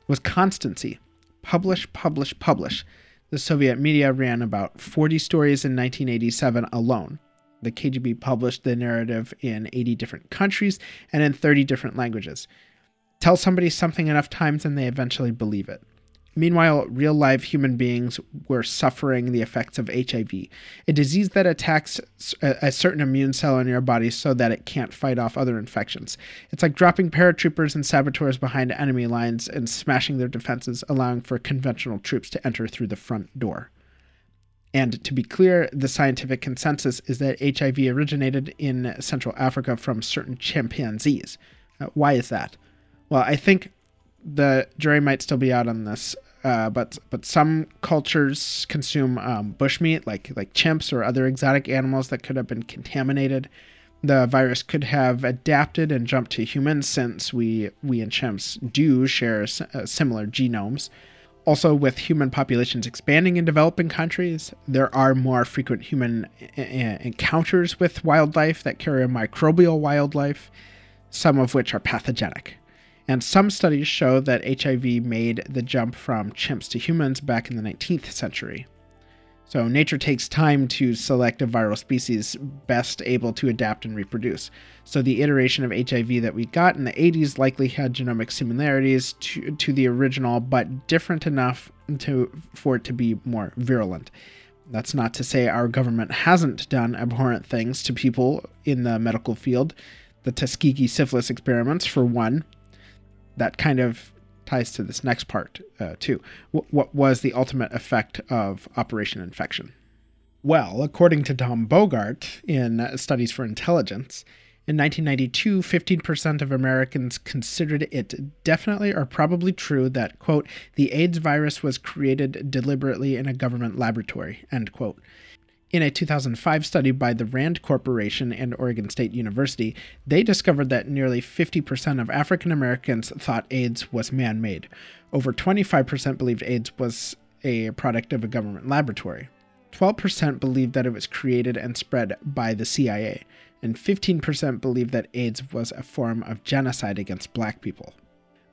was constancy. Publish, publish, publish. The Soviet media ran about 40 stories in 1987 alone. The KGB published the narrative in 80 different countries and in 30 different languages. Tell somebody something enough times and they eventually believe it. Meanwhile, real live human beings were suffering the effects of HIV, a disease that attacks a certain immune cell in your body so that it can't fight off other infections. It's like dropping paratroopers and saboteurs behind enemy lines and smashing their defenses, allowing for conventional troops to enter through the front door. And to be clear, the scientific consensus is that HIV originated in Central Africa from certain chimpanzees. Uh, why is that? Well, I think the jury might still be out on this uh, but but some cultures consume um, bushmeat, like like chimps or other exotic animals that could have been contaminated. The virus could have adapted and jumped to humans since we we and chimps do share uh, similar genomes. Also, with human populations expanding in developing countries, there are more frequent human I- uh, encounters with wildlife that carry microbial wildlife, some of which are pathogenic. And some studies show that HIV made the jump from chimps to humans back in the 19th century. So, nature takes time to select a viral species best able to adapt and reproduce. So, the iteration of HIV that we got in the 80s likely had genomic similarities to, to the original, but different enough to, for it to be more virulent. That's not to say our government hasn't done abhorrent things to people in the medical field. The Tuskegee syphilis experiments, for one, that kind of ties to this next part uh, too. W- what was the ultimate effect of Operation Infection? Well, according to Tom Boghardt in Studies for Intelligence, in 1992, 15% of Americans considered it definitely or probably true that, quote, the AIDS virus was created deliberately in a government laboratory, end quote. In a 2005 study by the Rand Corporation and Oregon State University, they discovered that nearly 50% of African Americans thought AIDS was man made. Over 25% believed AIDS was a product of a government laboratory. 12% believed that it was created and spread by the CIA, and 15% believed that AIDS was a form of genocide against black people.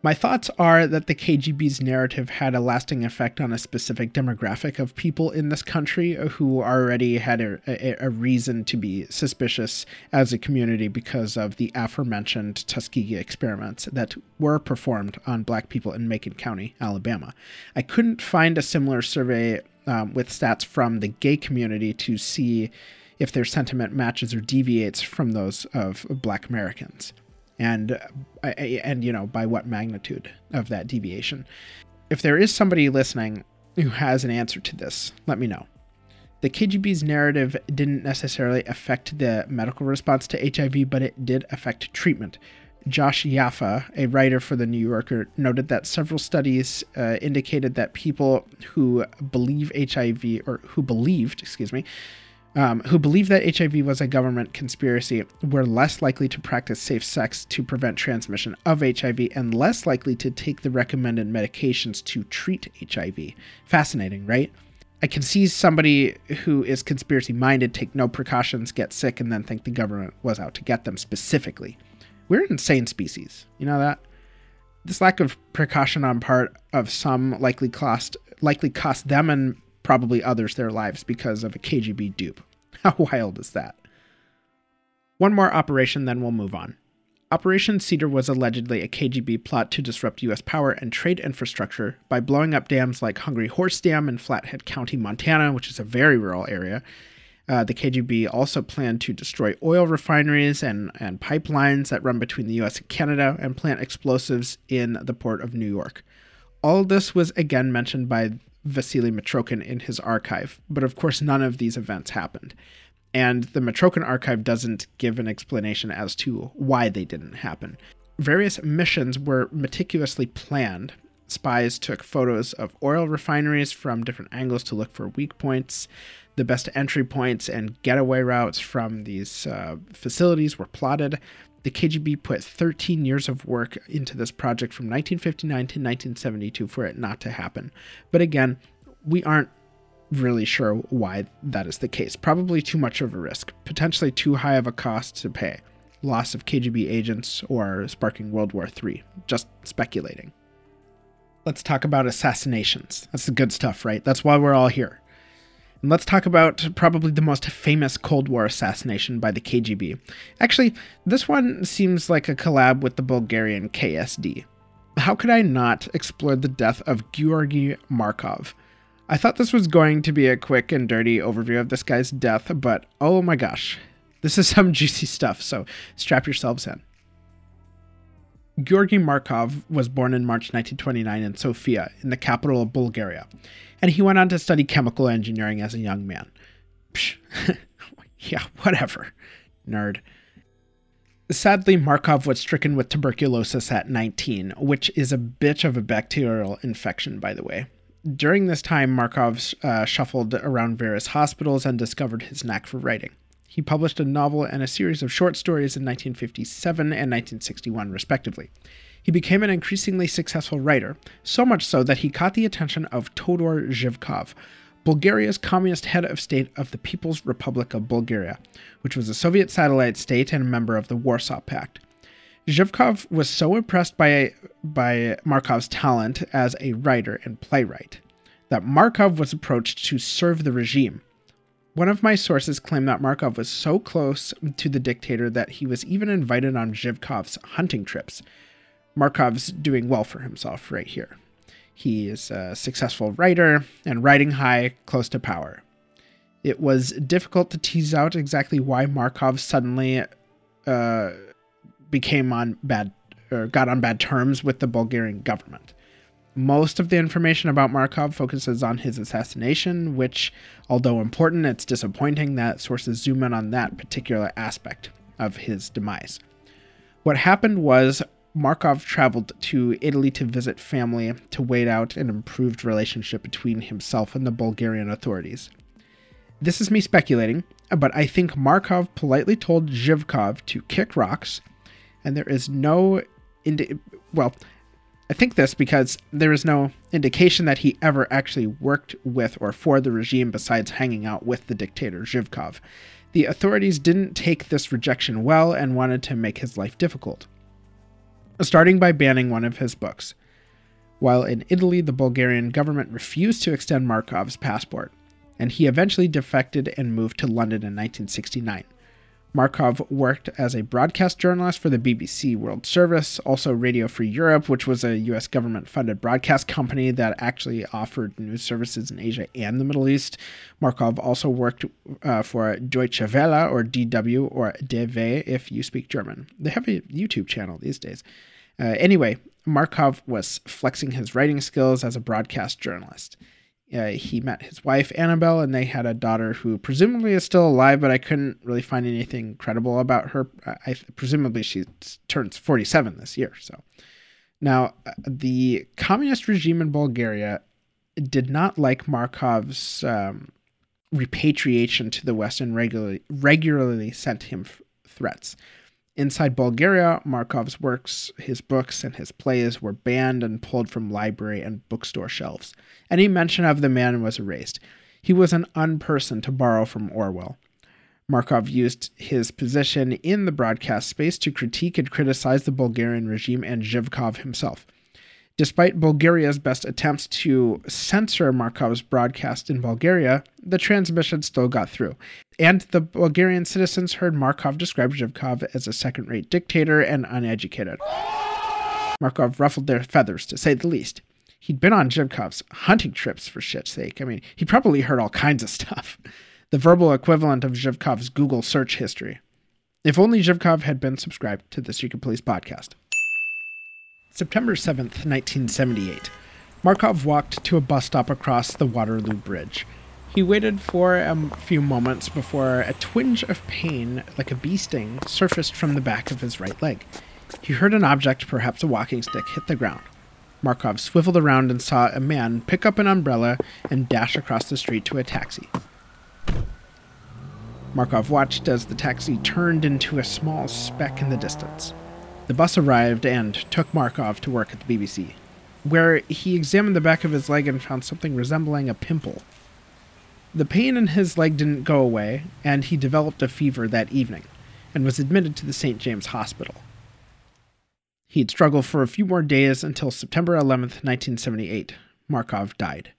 My thoughts are that the KGB's narrative had a lasting effect on a specific demographic of people in this country who already had a, a, a, reason to be suspicious as a community because of the aforementioned Tuskegee experiments that were performed on black people in Macon County, Alabama. I couldn't find a similar survey um, with stats from the gay community to see if their sentiment matches or deviates from those of Black Americans, and uh, and you know by what magnitude of that deviation. If there is somebody listening who has an answer to this, let me know. The KGB's narrative didn't necessarily affect the medical response to HIV, but it did affect treatment. Josh Yaffa, a writer for The New Yorker, noted that several studies uh, indicated that people who believe HIV, or who believed, excuse me, um, who believed that HIV was a government conspiracy were less likely to practice safe sex to prevent transmission of HIV and less likely to take the recommended medications to treat HIV. Fascinating, right? I can see somebody who is conspiracy minded take no precautions, get sick, and then think the government was out to get them specifically. We're an insane species. You know that? This lack of precaution on part of some likely cost likely cost them and probably others their lives because of a KGB dupe. How wild is that? One more operation, then we'll move on. Operation Cedar was allegedly a KGB plot to disrupt U.S. power and trade infrastructure by blowing up dams like Hungry Horse Dam in Flathead County, Montana, which is a very rural area. Uh, the KGB also planned to destroy oil refineries and, and pipelines that run between the U.S. and Canada and plant explosives in the port of New York. All this was again mentioned by Vasily Mitrokhin in his archive, but of course, none of these events happened. And the Mitrokhin archive doesn't give an explanation as to why they didn't happen. Various missions were meticulously planned. Spies took photos of oil refineries from different angles to look for weak points. The best entry points and getaway routes from these uh, facilities were plotted. The KGB put 13 years of work into this project from 1959 to 1972 for it not to happen. But again, we aren't really sure why that is the case. Probably too much of a risk, potentially too high of a cost to pay. Loss of KGB agents or sparking World War III. Just speculating. Let's talk about assassinations. That's the good stuff, right? That's why we're all here. And let's talk about probably the most famous Cold War assassination by the KGB. Actually, this one seems like a collab with the Bulgarian KSD. How could I not explore the death of Georgy Markov? I thought this was going to be a quick and dirty overview of this guy's death, but oh my gosh, this is some juicy stuff, so strap yourselves in. Georgy Markov was born in March 1929 in Sofia, in the capital of Bulgaria, and he went on to study chemical engineering as a young man. Psh, yeah, whatever. Nerd. Sadly, Markov was stricken with tuberculosis at 19, which is a bitch of a bacterial infection, by the way. During this time, Markov uh, shuffled around various hospitals and discovered his knack for writing. He published a novel and a series of short stories in 1957 and 1961, respectively. He became an increasingly successful writer, so much so that he caught the attention of Todor Zhivkov, Bulgaria's communist head of state of the People's Republic of Bulgaria, which was a Soviet satellite state and a member of the Warsaw Pact. Zhivkov was so impressed by, by Markov's talent as a writer and playwright that Markov was approached to serve the regime one of my sources claimed that Markov was so close to the dictator that he was even invited on Zhivkov's hunting trips. Markov's doing well for himself right here. He is a successful writer and riding high, close to power. It was difficult to tease out exactly why Markov suddenly uh, became on bad or got on bad terms with the Bulgarian government. Most of the information about Markov focuses on his assassination, which, although important, it's disappointing that sources zoom in on that particular aspect of his demise. What happened was Markov traveled to Italy to visit family to wait out an improved relationship between himself and the Bulgarian authorities. This is me speculating, but I think Markov politely told Zhivkov to kick rocks, and there is no indi- well, I think this because there is no indication that he ever actually worked with or for the regime besides hanging out with the dictator Zhivkov. The authorities didn't take this rejection well and wanted to make his life difficult, starting by banning one of his books. While in Italy, the Bulgarian government refused to extend Markov's passport, and he eventually defected and moved to London in 1969. Markov worked as a broadcast journalist for the BBC World Service, also Radio Free Europe, which was a US government funded broadcast company that actually offered news services in Asia and the Middle East. Markov also worked uh, for Deutsche Welle, or DW, or DW if you speak German. They have a YouTube channel these days. Uh, anyway, Markov was flexing his writing skills as a broadcast journalist uh, he met his wife Annabelle, and they had a daughter who presumably is still alive, but I couldn't really find anything credible about her. I, presumably she turns 47 this year. So now uh, the communist regime in Bulgaria did not like Markov's um, repatriation to the West and regularly regularly sent him f- threats. Inside Bulgaria, Markov's works, his books, and his plays were banned and pulled from library and bookstore shelves. Any mention of the man was erased. He was an unperson, to borrow from Orwell. Markov used his position in the broadcast space to critique and criticize the Bulgarian regime and Zhivkov himself. Despite Bulgaria's best attempts to censor Markov's broadcast in Bulgaria, the transmission still got through. And the Bulgarian citizens heard Markov describe Zhivkov as a second rate dictator and uneducated. Markov ruffled their feathers, to say the least. He'd been on Zhivkov's hunting trips, for shit's sake. I mean, he probably heard all kinds of stuff. The verbal equivalent of Zhivkov's Google search history. If only Zhivkov had been subscribed to the Secret Police podcast. September 7th, 1978. Markov walked to a bus stop across the Waterloo Bridge. He waited for a few moments before a twinge of pain, like a bee sting, surfaced from the back of his right leg. He heard an object, perhaps a walking stick, hit the ground. Markov swiveled around and saw a man pick up an umbrella and dash across the street to a taxi. Markov watched as the taxi turned into a small speck in the distance. The bus arrived and took Markov to work at the BBC, where he examined the back of his leg and found something resembling a pimple. The pain in his leg didn't go away, and he developed a fever that evening and was admitted to the St. James Hospital. He'd struggle for a few more days until September 11th, 1978. Markov died.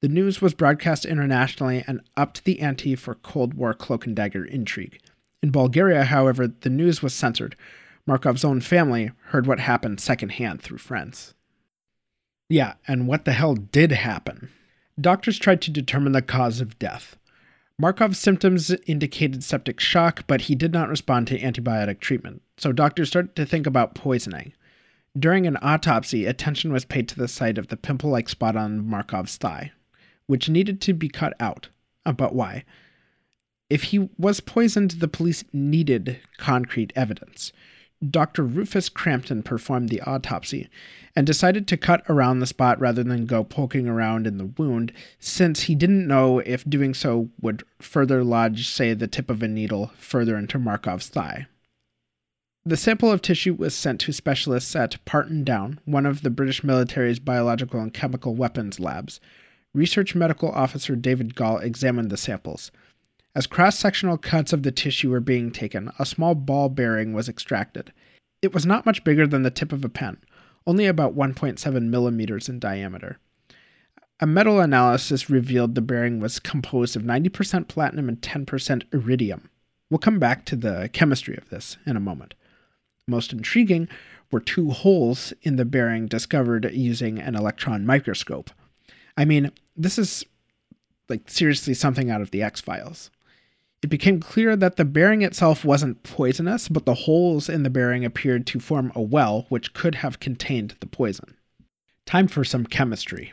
The news was broadcast internationally and upped the ante for Cold War cloak and dagger intrigue. In Bulgaria, however, the news was censored, Markov's own family heard what happened secondhand through friends. Yeah, and what the hell did happen? Doctors tried to determine the cause of death. Markov's symptoms indicated septic shock, but he did not respond to antibiotic treatment, so doctors started to think about poisoning. During an autopsy, attention was paid to the site of the pimple like spot on Markov's thigh, which needed to be cut out. Uh, but why? If he was poisoned, the police needed concrete evidence. Dr. Rufus Crompton performed the autopsy and decided to cut around the spot rather than go poking around in the wound, since he didn't know if doing so would further lodge, say, the tip of a needle further into Markov's thigh. The sample of tissue was sent to specialists at Porton Down, one of the British military's biological and chemical weapons labs. Research Medical Officer David Gall examined the samples. As cross sectional cuts of the tissue were being taken, a small ball bearing was extracted. It was not much bigger than the tip of a pen, only about 1.7 millimeters in diameter. A metal analysis revealed the bearing was composed of 90% platinum and 10% iridium. We'll come back to the chemistry of this in a moment. Most intriguing were two holes in the bearing discovered using an electron microscope. I mean, this is like seriously something out of the X Files. It became clear that the bearing itself wasn't poisonous, but the holes in the bearing appeared to form a well which could have contained the poison. Time for some chemistry.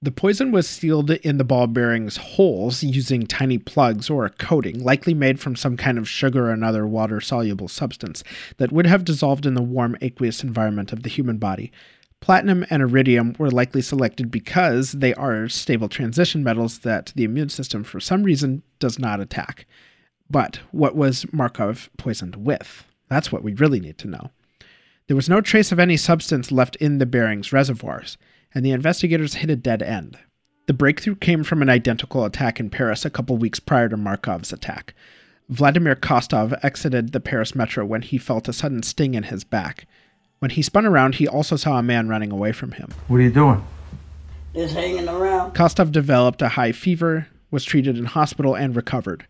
The poison was sealed in the ball bearing's holes using tiny plugs or a coating, likely made from some kind of sugar or another water soluble substance that would have dissolved in the warm aqueous environment of the human body. Platinum and iridium were likely selected because they are stable transition metals that the immune system, for some reason, does not attack. But what was Markov poisoned with? That's what we really need to know. There was no trace of any substance left in the bearings reservoirs, and the investigators hit a dead end. The breakthrough came from an identical attack in Paris a couple weeks prior to Markov's attack. Vladimir Kostov exited the Paris metro when he felt a sudden sting in his back. When he spun around, he also saw a man running away from him. What are you doing? Just hanging around. Kostov developed a high fever, was treated in hospital, and recovered.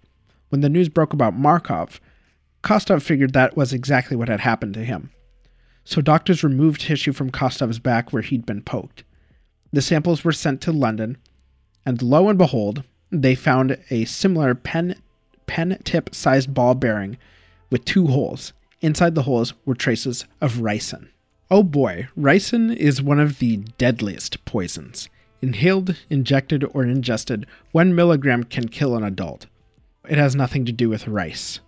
When the news broke about Markov, Kostov figured that was exactly what had happened to him. So doctors removed tissue from Kostov's back where he'd been poked. The samples were sent to London, and lo and behold, they found a similar pen pen tip sized ball bearing with two holes. Inside the holes were traces of ricin. Oh boy, ricin is one of the deadliest poisons. Inhaled, injected, or ingested, one milligram can kill an adult. It has nothing to do with rice.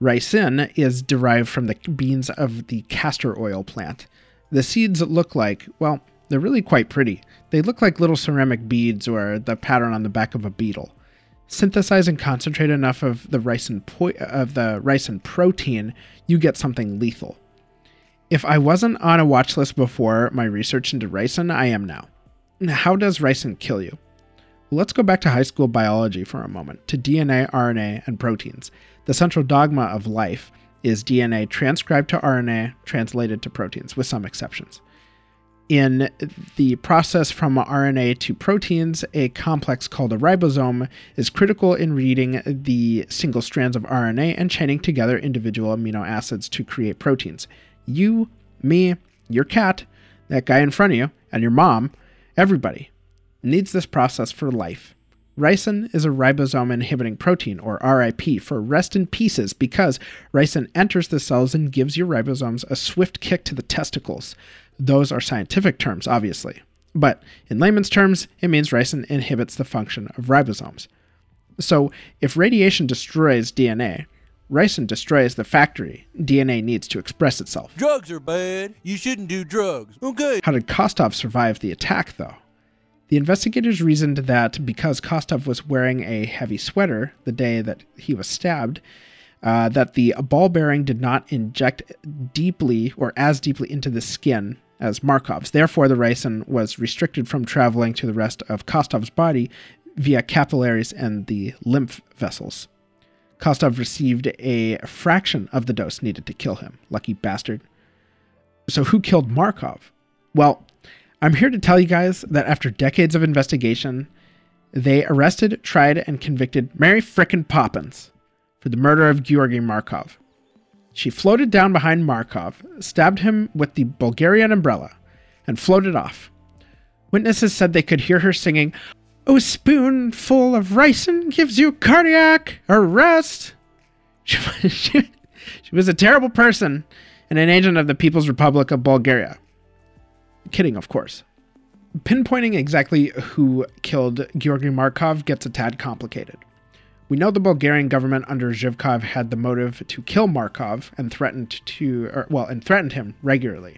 Ricin is derived from the beans of the castor oil plant. The seeds look like, well, they're really quite pretty. They look like little ceramic beads or the pattern on the back of a beetle. Synthesize and concentrate enough of the ricin po- of the ricin protein, you get something lethal. If I wasn't on a watch list before my research into ricin, I am now. How does ricin kill you? Let's go back to high school biology for a moment, to DNA, RNA, and proteins. The central dogma of life is DNA transcribed to RNA, translated to proteins, with some exceptions. In the process from RNA to proteins, a complex called a ribosome is critical in reading the single strands of RNA and chaining together individual amino acids to create proteins. You, me, your cat, that guy in front of you, and your mom, everybody needs this process for life. Ricin is a ribosome inhibiting protein, or RIP, for rest in pieces because ricin enters the cells and gives your ribosomes a swift kick to the testicles. Those are scientific terms, obviously. But in layman's terms, it means ricin inhibits the function of ribosomes. So, if radiation destroys DNA, ricin destroys the factory DNA needs to express itself. Drugs are bad. You shouldn't do drugs. Okay. How did Kostov survive the attack, though? The investigators reasoned that because Kostov was wearing a heavy sweater the day that he was stabbed, uh, that the ball bearing did not inject deeply or as deeply into the skin as Markov's. Therefore, the ricin was restricted from traveling to the rest of Kostov's body via capillaries and the lymph vessels. Kostov received a fraction of the dose needed to kill him. Lucky bastard. So, who killed Markov? Well, I'm here to tell you guys that after decades of investigation, they arrested, tried, and convicted Mary Frickin' Poppins for the murder of Georgy Markov. She floated down behind Markov, stabbed him with the Bulgarian umbrella, and floated off. Witnesses said they could hear her singing, oh, A spoonful of ricin gives you cardiac arrest. She, she, she was a terrible person and an agent of the People's Republic of Bulgaria. Kidding, of course. Pinpointing exactly who killed Georgy Markov gets a tad complicated. We know the Bulgarian government under Zhivkov had the motive to kill Markov and threatened to, or, well, and threatened him regularly.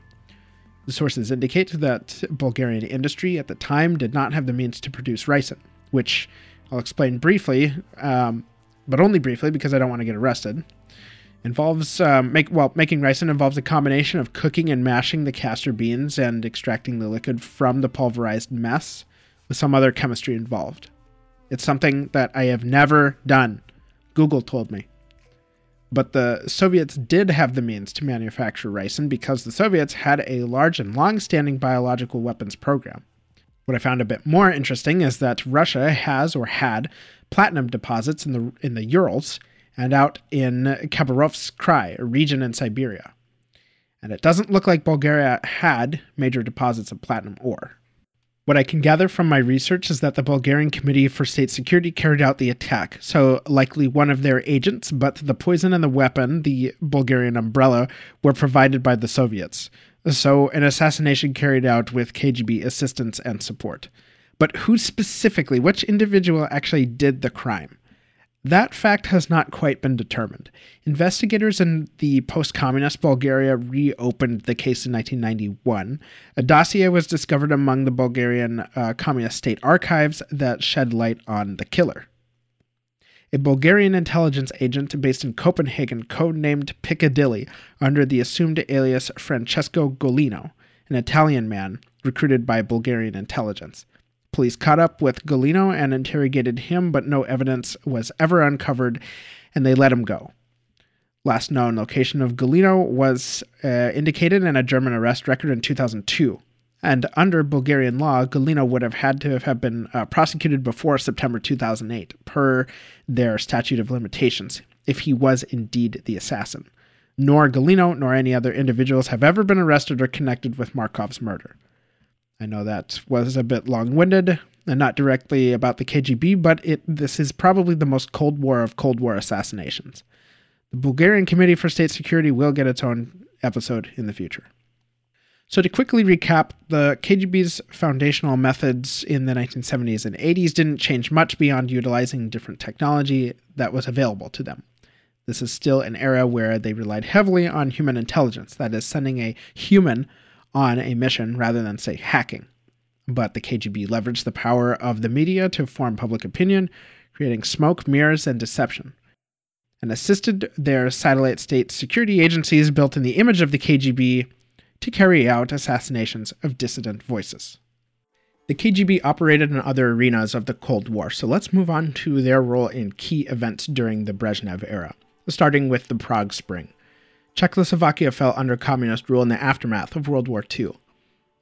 The sources indicate that Bulgarian industry at the time did not have the means to produce ricin, which I'll explain briefly, um, but only briefly because I don't want to get arrested. Involves um, make well making ricin involves a combination of cooking and mashing the castor beans and extracting the liquid from the pulverized mess, with some other chemistry involved. It's something that I have never done. Google told me. But the Soviets did have the means to manufacture ricin because the Soviets had a large and long standing biological weapons program. What I found a bit more interesting is that Russia has or had platinum deposits in the in the Urals and out in Khabarovsk Krai, a region in Siberia. And it doesn't look like Bulgaria had major deposits of platinum ore. What I can gather from my research is that the Bulgarian Committee for State Security carried out the attack, so likely one of their agents, but the poison and the weapon, the Bulgarian umbrella, were provided by the Soviets. So an assassination carried out with KGB assistance and support. But who specifically, which individual actually did the crime? That fact has not quite been determined. Investigators in the post communist Bulgaria reopened the case in 1991. A dossier was discovered among the Bulgarian uh, Communist State archives that shed light on the killer. A Bulgarian intelligence agent based in Copenhagen, codenamed Piccadilly under the assumed alias Francesco Gullino, an Italian man recruited by Bulgarian intelligence. Police caught up with Gullino and interrogated him, but no evidence was ever uncovered, and they let him go. Last known location of Gullino was uh, indicated in a German arrest record in 2002. And under Bulgarian law, Galina would have had to have been uh, prosecuted before September 2008, per their statute of limitations, if he was indeed the assassin. Nor Gullino nor any other individuals have ever been arrested or connected with Markov's murder. I know that was a bit long winded and not directly about the KGB, but it, this is probably the most Cold War of Cold War assassinations. The Bulgarian Committee for State Security will get its own episode in the future. So, to quickly recap, the KGB's foundational methods in the 1970s and 80s didn't change much beyond utilizing different technology that was available to them. This is still an era where they relied heavily on human intelligence, that is, sending a human on a mission rather than, say, hacking. But the KGB leveraged the power of the media to form public opinion, creating smoke, mirrors, and deception, and assisted their satellite state security agencies built in the image of the KGB to carry out assassinations of dissident voices. The KGB operated in other arenas of the Cold War, so let's move on to their role in key events during the Brezhnev era, starting with the Prague Spring. Czechoslovakia fell under communist rule in the aftermath of World War II.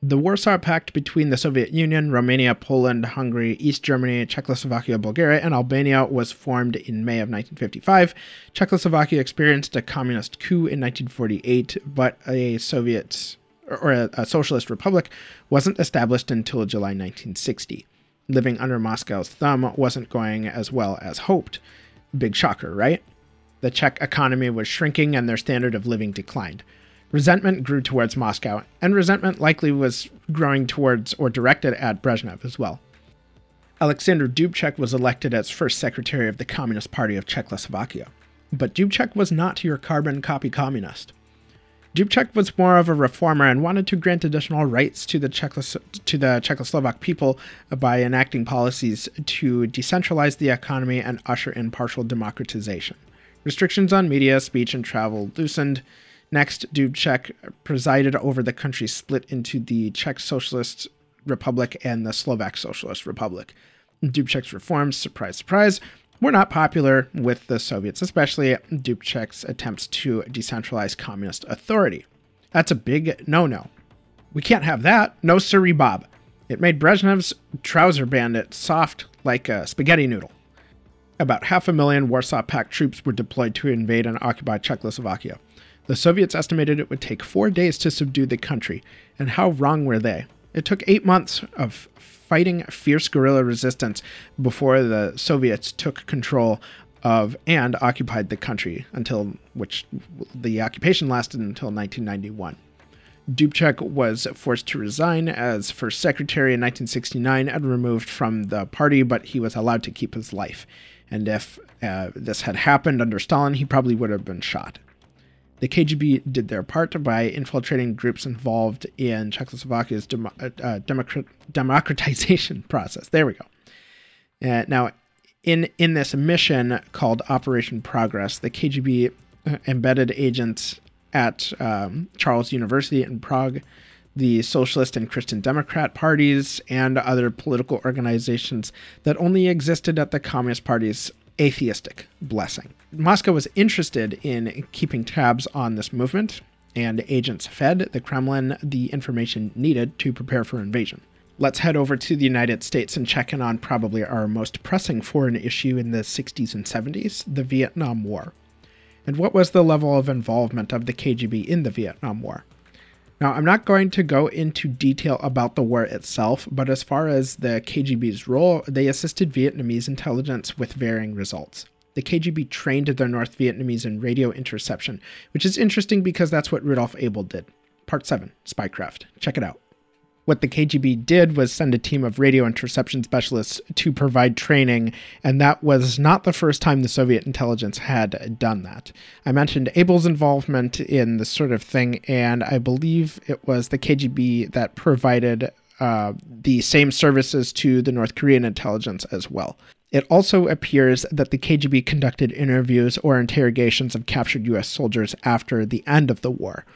The Warsaw Pact between the Soviet Union, Romania, Poland, Hungary, East Germany, Czechoslovakia, Bulgaria, and Albania was formed in May of 1955. Czechoslovakia experienced a communist coup in 1948, but a Soviet or a, a socialist republic wasn't established until July 1960. Living under Moscow's thumb wasn't going as well as hoped. Big shocker, right? The Czech economy was shrinking and their standard of living declined. Resentment grew towards Moscow, and resentment likely was growing towards or directed at Brezhnev as well. Alexander Dubček was elected as first secretary of the Communist Party of Czechoslovakia. But Dubček was not your carbon copy communist. Dubček was more of a reformer and wanted to grant additional rights to the, Czechos- to the Czechoslovak people by enacting policies to decentralize the economy and usher in partial democratization. Restrictions on media, speech, and travel loosened, Next, Dubček presided over the country split into the Czech Socialist Republic and the Slovak Socialist Republic. Dubček's reforms, surprise, surprise, were not popular with the Soviets, especially Dubček's attempts to decentralize communist authority. That's a big no no. We can't have that. No siree Bob. It made Brezhnev's trouser bandit soft like a spaghetti noodle. About half a million Warsaw Pact troops were deployed to invade and occupy Czechoslovakia. The Soviets estimated it would take four days to subdue the country, and how wrong were they? It took eight months of fighting fierce guerrilla resistance before the Soviets took control of and occupied the country until which the occupation lasted until 1991. Dubček was forced to resign as first secretary in 1969 and removed from the party, but he was allowed to keep his life. And if uh, this had happened under Stalin, he probably would have been shot. The KGB did their part by infiltrating groups involved in Czechoslovakia's dem- uh, democrat- democratization process. There we go. Uh, now, in in this mission called Operation Progress, the KGB uh, embedded agents at um, Charles University in Prague, the Socialist and Christian Democrat parties, and other political organizations that only existed at the Communist Party's atheistic blessing. Moscow was interested in keeping tabs on this movement, and agents fed the Kremlin the information needed to prepare for invasion. Let's head over to the United States and check in on probably our most pressing foreign issue in the 60s and 70s the Vietnam War. And what was the level of involvement of the KGB in the Vietnam War? Now, I'm not going to go into detail about the war itself, but as far as the KGB's role, they assisted Vietnamese intelligence with varying results. The KGB trained their North Vietnamese in radio interception, which is interesting because that's what Rudolf Abel did. Part 7 Spycraft. Check it out. What the KGB did was send a team of radio interception specialists to provide training, and that was not the first time the Soviet intelligence had done that. I mentioned Abel's involvement in this sort of thing, and I believe it was the KGB that provided uh, the same services to the North Korean intelligence as well. It also appears that the KGB conducted interviews or interrogations of captured U.S. soldiers after the end of the war.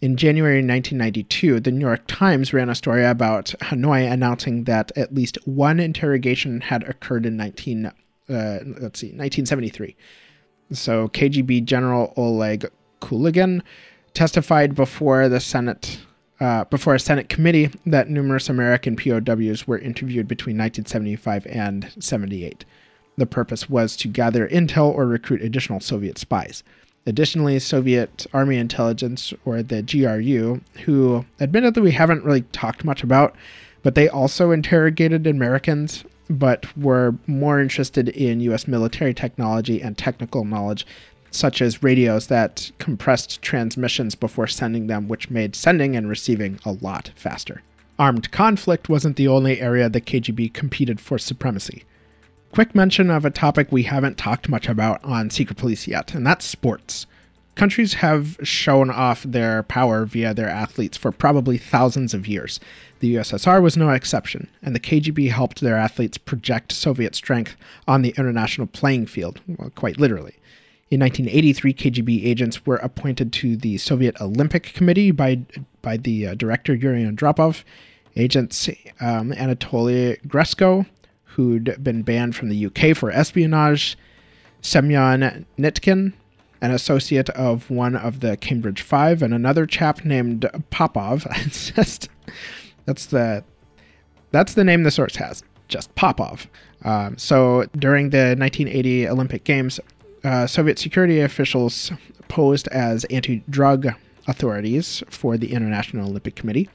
In January 1992, the New York Times ran a story about Hanoi announcing that at least one interrogation had occurred in 19, uh, let's see, 1973. So KGB General Oleg Kalugin testified before the Senate uh, before a Senate committee that numerous American POWs were interviewed between 1975 and 78. The purpose was to gather intel or recruit additional Soviet spies. Additionally, Soviet Army Intelligence, or the GRU, who admittedly we haven't really talked much about, but they also interrogated Americans, but were more interested in US military technology and technical knowledge, such as radios that compressed transmissions before sending them, which made sending and receiving a lot faster. Armed conflict wasn't the only area the KGB competed for supremacy. Quick mention of a topic we haven't talked much about on Secret Police yet, and that's sports. Countries have shown off their power via their athletes for probably thousands of years. The USSR was no exception, and the KGB helped their athletes project Soviet strength on the international playing field, well, quite literally. In 1983, KGB agents were appointed to the Soviet Olympic Committee by, by the uh, director Yuri Andropov. Agents um, Anatoly Gresko, who'd been banned from the UK for espionage, Semyon Nitkin, an associate of one of the Cambridge Five, and another chap named Popov. Just that's the that's the name the source has, just Popov. Um, so during the 1980 Olympic Games, uh, Soviet security officials posed as anti-drug authorities for the International Olympic Committee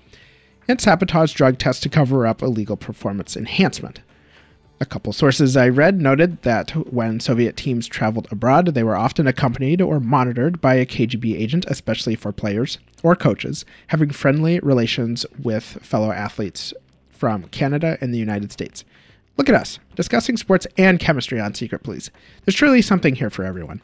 and sabotaged drug tests to cover up illegal performance enhancement. A couple sources I read noted that when Soviet teams traveled abroad, they were often accompanied or monitored by a KGB agent, especially for players or coaches having friendly relations with fellow athletes from Canada and the United States. Look at us, discussing sports and chemistry on Secret Police. There's truly something here for everyone.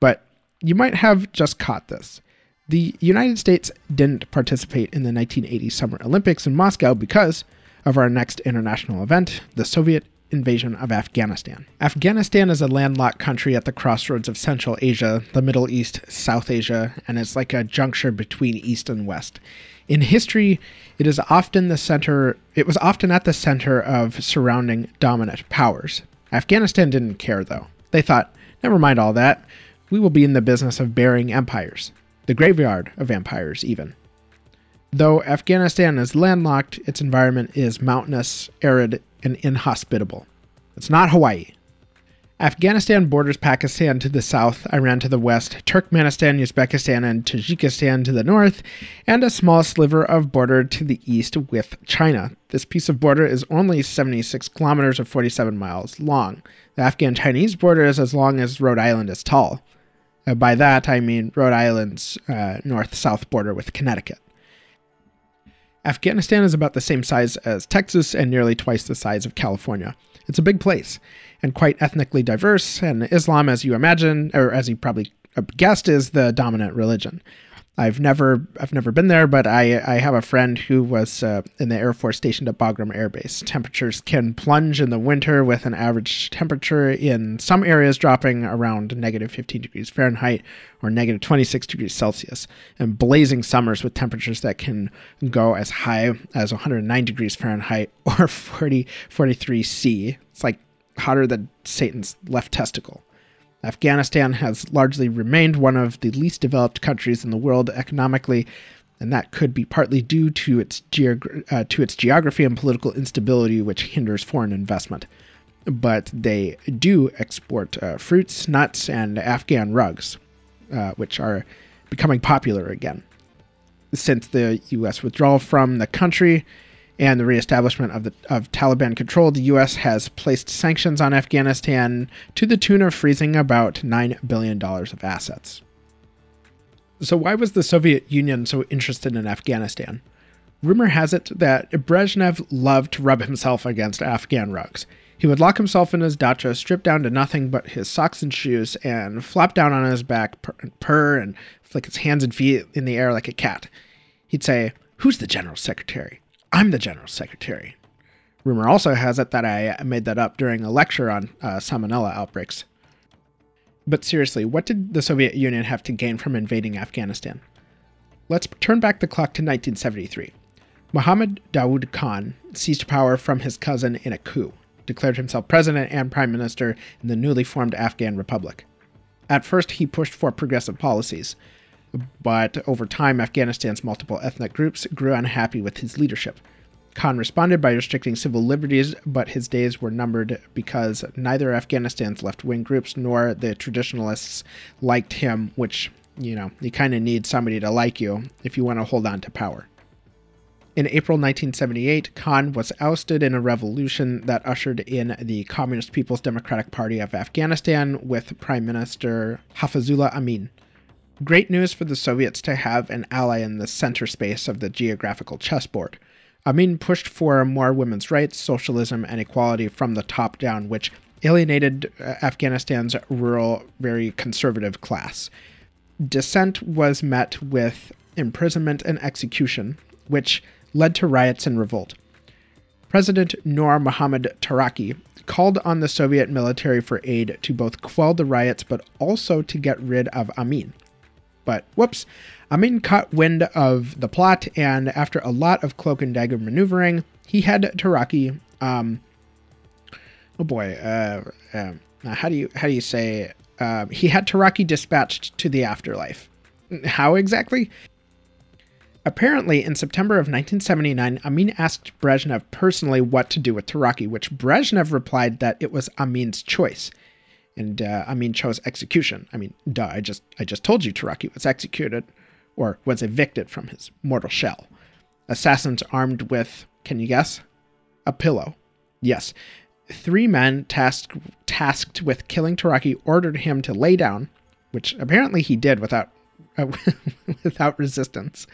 But you might have just caught this. The United States didn't participate in the 1980 Summer Olympics in Moscow because of our next international event, the Soviet invasion of Afghanistan. Afghanistan is a landlocked country at the crossroads of Central Asia, the Middle East, South Asia, and it's like a juncture between East and West. In history, it is often the center it was often at the center of surrounding dominant powers. Afghanistan didn't care though. They thought, never mind all that. We will be in the business of burying empires. The graveyard of empires even. Though Afghanistan is landlocked, its environment is mountainous, arid, and inhospitable. It's not Hawaii. Afghanistan borders Pakistan to the south, Iran to the west, Turkmenistan, Uzbekistan, and Tajikistan to the north, and a small sliver of border to the east with China. This piece of border is only 76 kilometers or 47 miles long. The Afghan Chinese border is as long as Rhode Island is tall. Uh, by that, I mean Rhode Island's uh, north south border with Connecticut. Afghanistan is about the same size as Texas and nearly twice the size of California. It's a big place and quite ethnically diverse, and Islam, as you imagine, or as you probably uh, guessed, is the dominant religion. I've never I've never been there, but I I have a friend who was uh, in the Air Force stationed at Bagram Air Base. Temperatures can plunge in the winter with an average temperature in some areas dropping around negative 15 degrees Fahrenheit or negative 26 degrees Celsius, and blazing summers with temperatures that can go as high as 109 degrees Fahrenheit or 40 43 C. It's like hotter than Satan's left testicle. Afghanistan has largely remained one of the least developed countries in the world economically, and that could be partly due to its, geog- uh, to its geography and political instability, which hinders foreign investment. But they do export uh, fruits, nuts, and Afghan rugs, uh, which are becoming popular again. Since the U.S. withdrawal from the country, and the reestablishment of the of Taliban control, the U.S. has placed sanctions on Afghanistan to the tune of freezing about nine billion dollars of assets. So, why was the Soviet Union so interested in Afghanistan? Rumor has it that Brezhnev loved to rub himself against Afghan rugs. He would lock himself in his dacha, strip down to nothing but his socks and shoes, and flop down on his back, purr, purr and flick his hands and feet in the air like a cat. He'd say, Who's the general secretary? I'm the general secretary. Rumor also has it that I made that up during a lecture on uh, salmonella outbreaks. But seriously, what did the Soviet Union have to gain from invading Afghanistan? Let's turn back the clock to 1973. Mohammad Daoud Khan seized power from his cousin in a coup, declared himself president and prime minister in the newly formed Afghan Republic. At first, he pushed for progressive policies. But over time, Afghanistan's multiple ethnic groups grew unhappy with his leadership. Khan responded by restricting civil liberties, but his days were numbered because neither Afghanistan's left wing groups nor the traditionalists liked him, which, you know, you kind of need somebody to like you if you want to hold on to power. In April 1978, Khan was ousted in a revolution that ushered in the Communist People's Democratic Party of Afghanistan with Prime Minister Hafizullah Amin. Great news for the Soviets to have an ally in the center space of the geographical chessboard. Amin pushed for more women's rights, socialism, and equality from the top down, which alienated uh, Afghanistan's rural, very conservative class. Dissent was met with imprisonment and execution, which led to riots and revolt. President Noor Mohammad Taraki called on the Soviet military for aid to both quell the riots but also to get rid of Amin. But whoops, Amin caught wind of the plot, and after a lot of cloak and dagger maneuvering, he had Taraki. Um, oh boy, uh, uh, how do you how do you say? Uh, he had Taraki dispatched to the afterlife. How exactly? Apparently, in September of 1979, Amin asked Brezhnev personally what to do with Taraki, which Brezhnev replied that it was Amin's choice. And uh, mean, chose execution. I mean, duh, I just, I just told you Taraki was executed, or was evicted from his mortal shell. Assassins armed with, can you guess? A pillow. Yes. Three men tasked, tasked with killing Taraki ordered him to lay down, which apparently he did without, uh, without resistance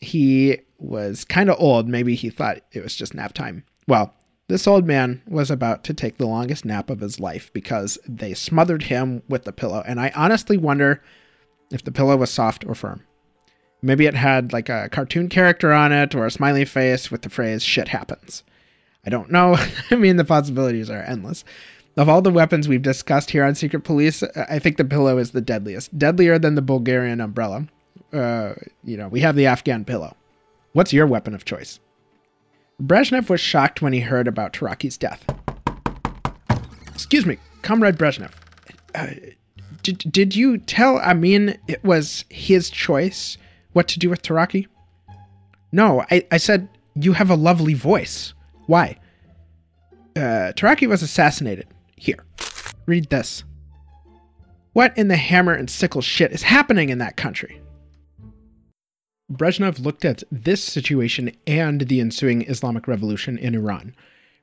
he was kind of old. Maybe he thought it was just nap time. Well, this old man was about to take the longest nap of his life because they smothered him with the pillow. And I honestly wonder if the pillow was soft or firm. Maybe it had like a cartoon character on it or a smiley face with the phrase shit happens. I don't know. I mean, the possibilities are endless. Of all the weapons we've discussed here on Secret Police, I think the pillow is the deadliest. Deadlier than the Bulgarian umbrella uh, you know, we have the Afghan pillow. What's your weapon of choice? Brezhnev was shocked when he heard about Taraki's death. Excuse me, Comrade Brezhnev. Uh, did, did you tell Amin it was his choice what to do with Taraki? No, I, I said you have a lovely voice. Why? Uh, Taraki was assassinated. Here, read this. What in the hammer and sickle shit is happening in that country? Brezhnev looked at this situation and the ensuing Islamic Revolution in Iran.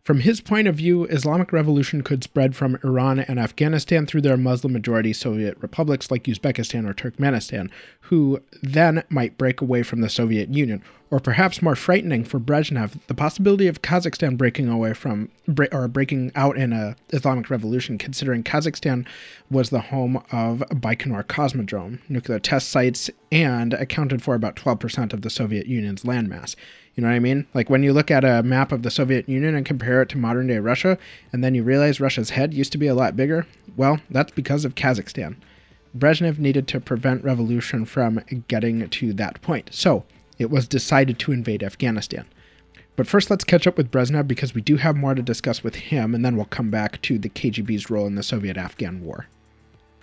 From his point of view, Islamic revolution could spread from Iran and Afghanistan through their Muslim majority Soviet republics like Uzbekistan or Turkmenistan, who then might break away from the Soviet Union, or perhaps more frightening for Brezhnev, the possibility of Kazakhstan breaking away from or breaking out in a Islamic revolution, considering Kazakhstan was the home of Baikonur Cosmodrome, nuclear test sites, and accounted for about 12% of the Soviet Union's landmass. You know what I mean? Like when you look at a map of the Soviet Union and compare it to modern day Russia, and then you realize Russia's head used to be a lot bigger, well, that's because of Kazakhstan. Brezhnev needed to prevent revolution from getting to that point. So it was decided to invade Afghanistan. But first, let's catch up with Brezhnev because we do have more to discuss with him, and then we'll come back to the KGB's role in the Soviet Afghan War.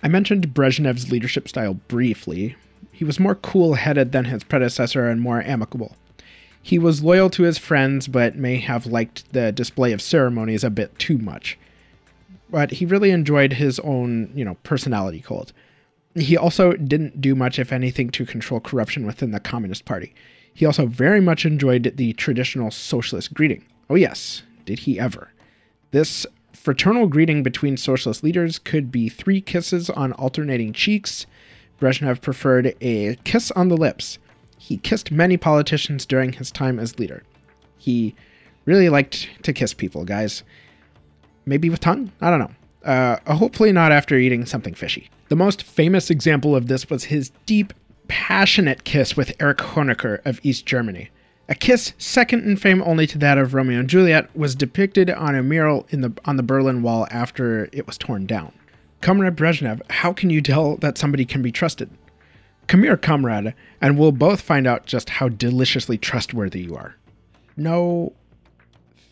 I mentioned Brezhnev's leadership style briefly. He was more cool headed than his predecessor and more amicable. He was loyal to his friends, but may have liked the display of ceremonies a bit too much. But he really enjoyed his own, you know, personality cult. He also didn't do much, if anything, to control corruption within the Communist Party. He also very much enjoyed the traditional socialist greeting. Oh, yes, did he ever. This fraternal greeting between socialist leaders could be three kisses on alternating cheeks. Brezhnev preferred a kiss on the lips, he kissed many politicians during his time as leader. He really liked to kiss people, guys. Maybe with tongue? I don't know. Uh, hopefully not after eating something fishy. The most famous example of this was his deep, passionate kiss with Erich Honecker of East Germany. A kiss second in fame only to that of Romeo and Juliet was depicted on a mural in the, on the Berlin Wall after it was torn down. Comrade Brezhnev, how can you tell that somebody can be trusted? Come here, comrade, and we'll both find out just how deliciously trustworthy you are. No,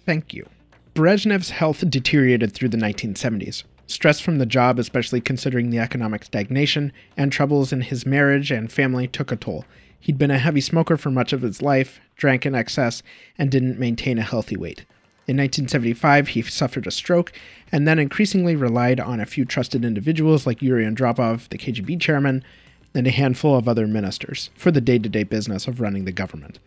thank you. Brezhnev's health deteriorated through the 1970s. Stress from the job, especially considering the economic stagnation, and troubles in his marriage and family took a toll. He'd been a heavy smoker for much of his life, drank in excess, and didn't maintain a healthy weight. In 1975, he suffered a stroke and then increasingly relied on a few trusted individuals like Yuri Andropov, the KGB chairman, and a handful of other ministers for the day to day business of running the government.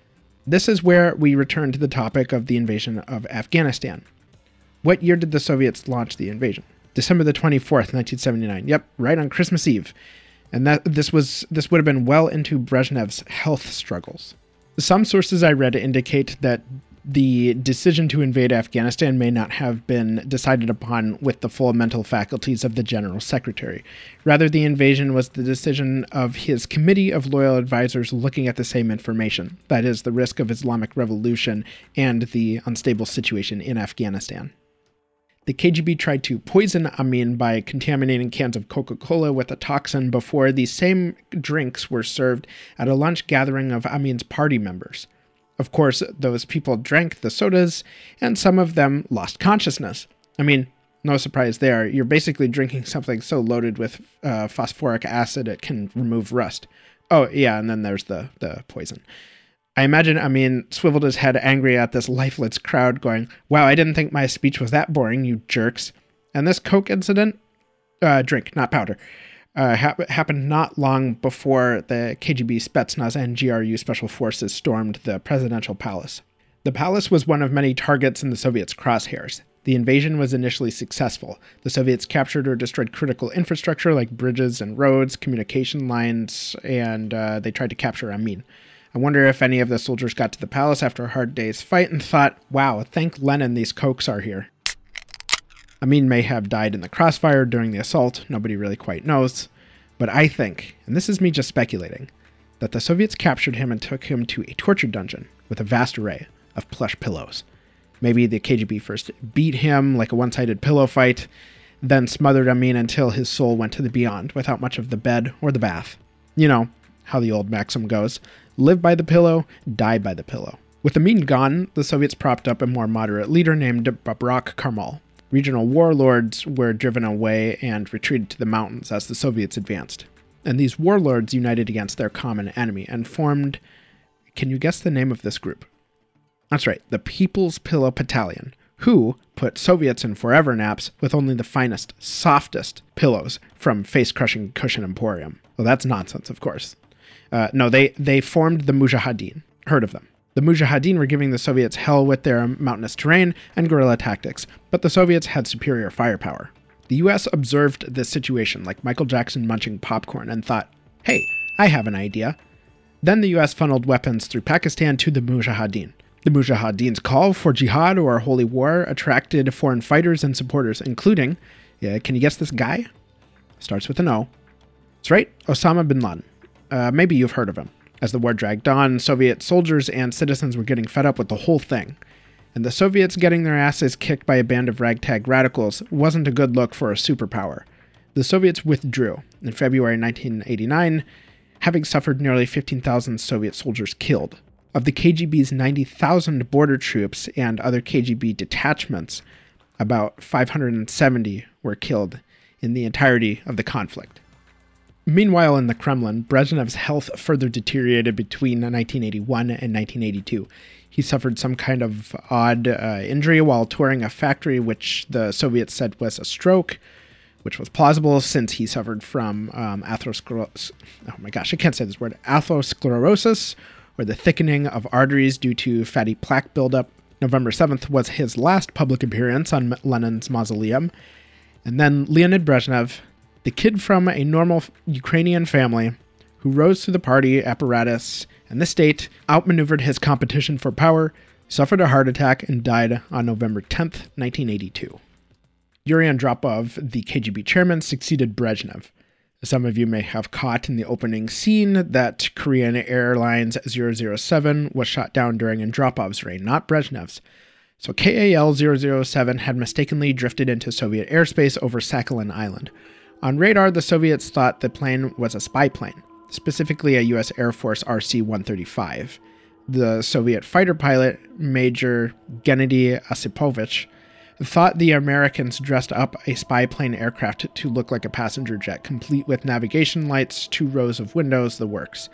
This is where we return to the topic of the invasion of Afghanistan. What year did the Soviets launch the invasion? December the 24th, 1979. Yep, right on Christmas Eve. And that this was this would have been well into Brezhnev's health struggles. Some sources I read indicate that the decision to invade Afghanistan may not have been decided upon with the full mental faculties of the General Secretary. Rather, the invasion was the decision of his committee of loyal advisors looking at the same information that is, the risk of Islamic revolution and the unstable situation in Afghanistan. The KGB tried to poison Amin by contaminating cans of Coca Cola with a toxin before these same drinks were served at a lunch gathering of Amin's party members. Of course, those people drank the sodas, and some of them lost consciousness. I mean, no surprise there. You're basically drinking something so loaded with uh, phosphoric acid it can remove rust. Oh, yeah, and then there's the, the poison. I imagine Amin swiveled his head angry at this lifeless crowd, going, Wow, I didn't think my speech was that boring, you jerks. And this Coke incident, uh, drink, not powder, uh, ha- happened not long before the KGB Spetsnaz and GRU special forces stormed the presidential palace. The palace was one of many targets in the Soviets' crosshairs. The invasion was initially successful. The Soviets captured or destroyed critical infrastructure like bridges and roads, communication lines, and uh, they tried to capture Amin. I wonder if any of the soldiers got to the palace after a hard day's fight and thought, wow, thank Lenin these cokes are here. Amin may have died in the crossfire during the assault, nobody really quite knows. But I think, and this is me just speculating, that the Soviets captured him and took him to a torture dungeon with a vast array of plush pillows. Maybe the KGB first beat him like a one sided pillow fight, then smothered Amin until his soul went to the beyond without much of the bed or the bath. You know how the old maxim goes live by the pillow, die by the pillow. With Amin gone, the Soviets propped up a more moderate leader named Babrak Karmal. Regional warlords were driven away and retreated to the mountains as the Soviets advanced. And these warlords united against their common enemy and formed. Can you guess the name of this group? That's right, the People's Pillow Battalion, who put Soviets in forever naps with only the finest, softest pillows from face crushing cushion emporium. Well, that's nonsense, of course. Uh, no, they, they formed the Mujahideen. Heard of them. The Mujahideen were giving the Soviets hell with their mountainous terrain and guerrilla tactics, but the Soviets had superior firepower. The US observed this situation like Michael Jackson munching popcorn and thought, hey, I have an idea. Then the US funneled weapons through Pakistan to the Mujahideen. The Mujahideen's call for jihad or holy war attracted foreign fighters and supporters, including, yeah, can you guess this guy? Starts with an O. That's right, Osama bin Laden. Uh, maybe you've heard of him. As the war dragged on, Soviet soldiers and citizens were getting fed up with the whole thing. And the Soviets getting their asses kicked by a band of ragtag radicals wasn't a good look for a superpower. The Soviets withdrew in February 1989, having suffered nearly 15,000 Soviet soldiers killed. Of the KGB's 90,000 border troops and other KGB detachments, about 570 were killed in the entirety of the conflict. Meanwhile, in the Kremlin, Brezhnev's health further deteriorated between 1981 and 1982. He suffered some kind of odd uh, injury while touring a factory, which the Soviets said was a stroke, which was plausible since he suffered from um, atherosclerosis. Oh my gosh, I can't say this word. Atherosclerosis, or the thickening of arteries due to fatty plaque buildup. November 7th was his last public appearance on Lenin's mausoleum. And then Leonid Brezhnev, the kid from a normal Ukrainian family who rose through the party apparatus and the state outmaneuvered his competition for power, suffered a heart attack, and died on November 10th, 1982. Yuri Andropov, the KGB chairman, succeeded Brezhnev. Some of you may have caught in the opening scene that Korean Airlines 007 was shot down during Andropov's reign, not Brezhnev's. So KAL 007 had mistakenly drifted into Soviet airspace over Sakhalin Island. On radar, the Soviets thought the plane was a spy plane, specifically a U.S. Air Force RC 135. The Soviet fighter pilot, Major Gennady Osipovich, thought the Americans dressed up a spy plane aircraft to look like a passenger jet, complete with navigation lights, two rows of windows, the works.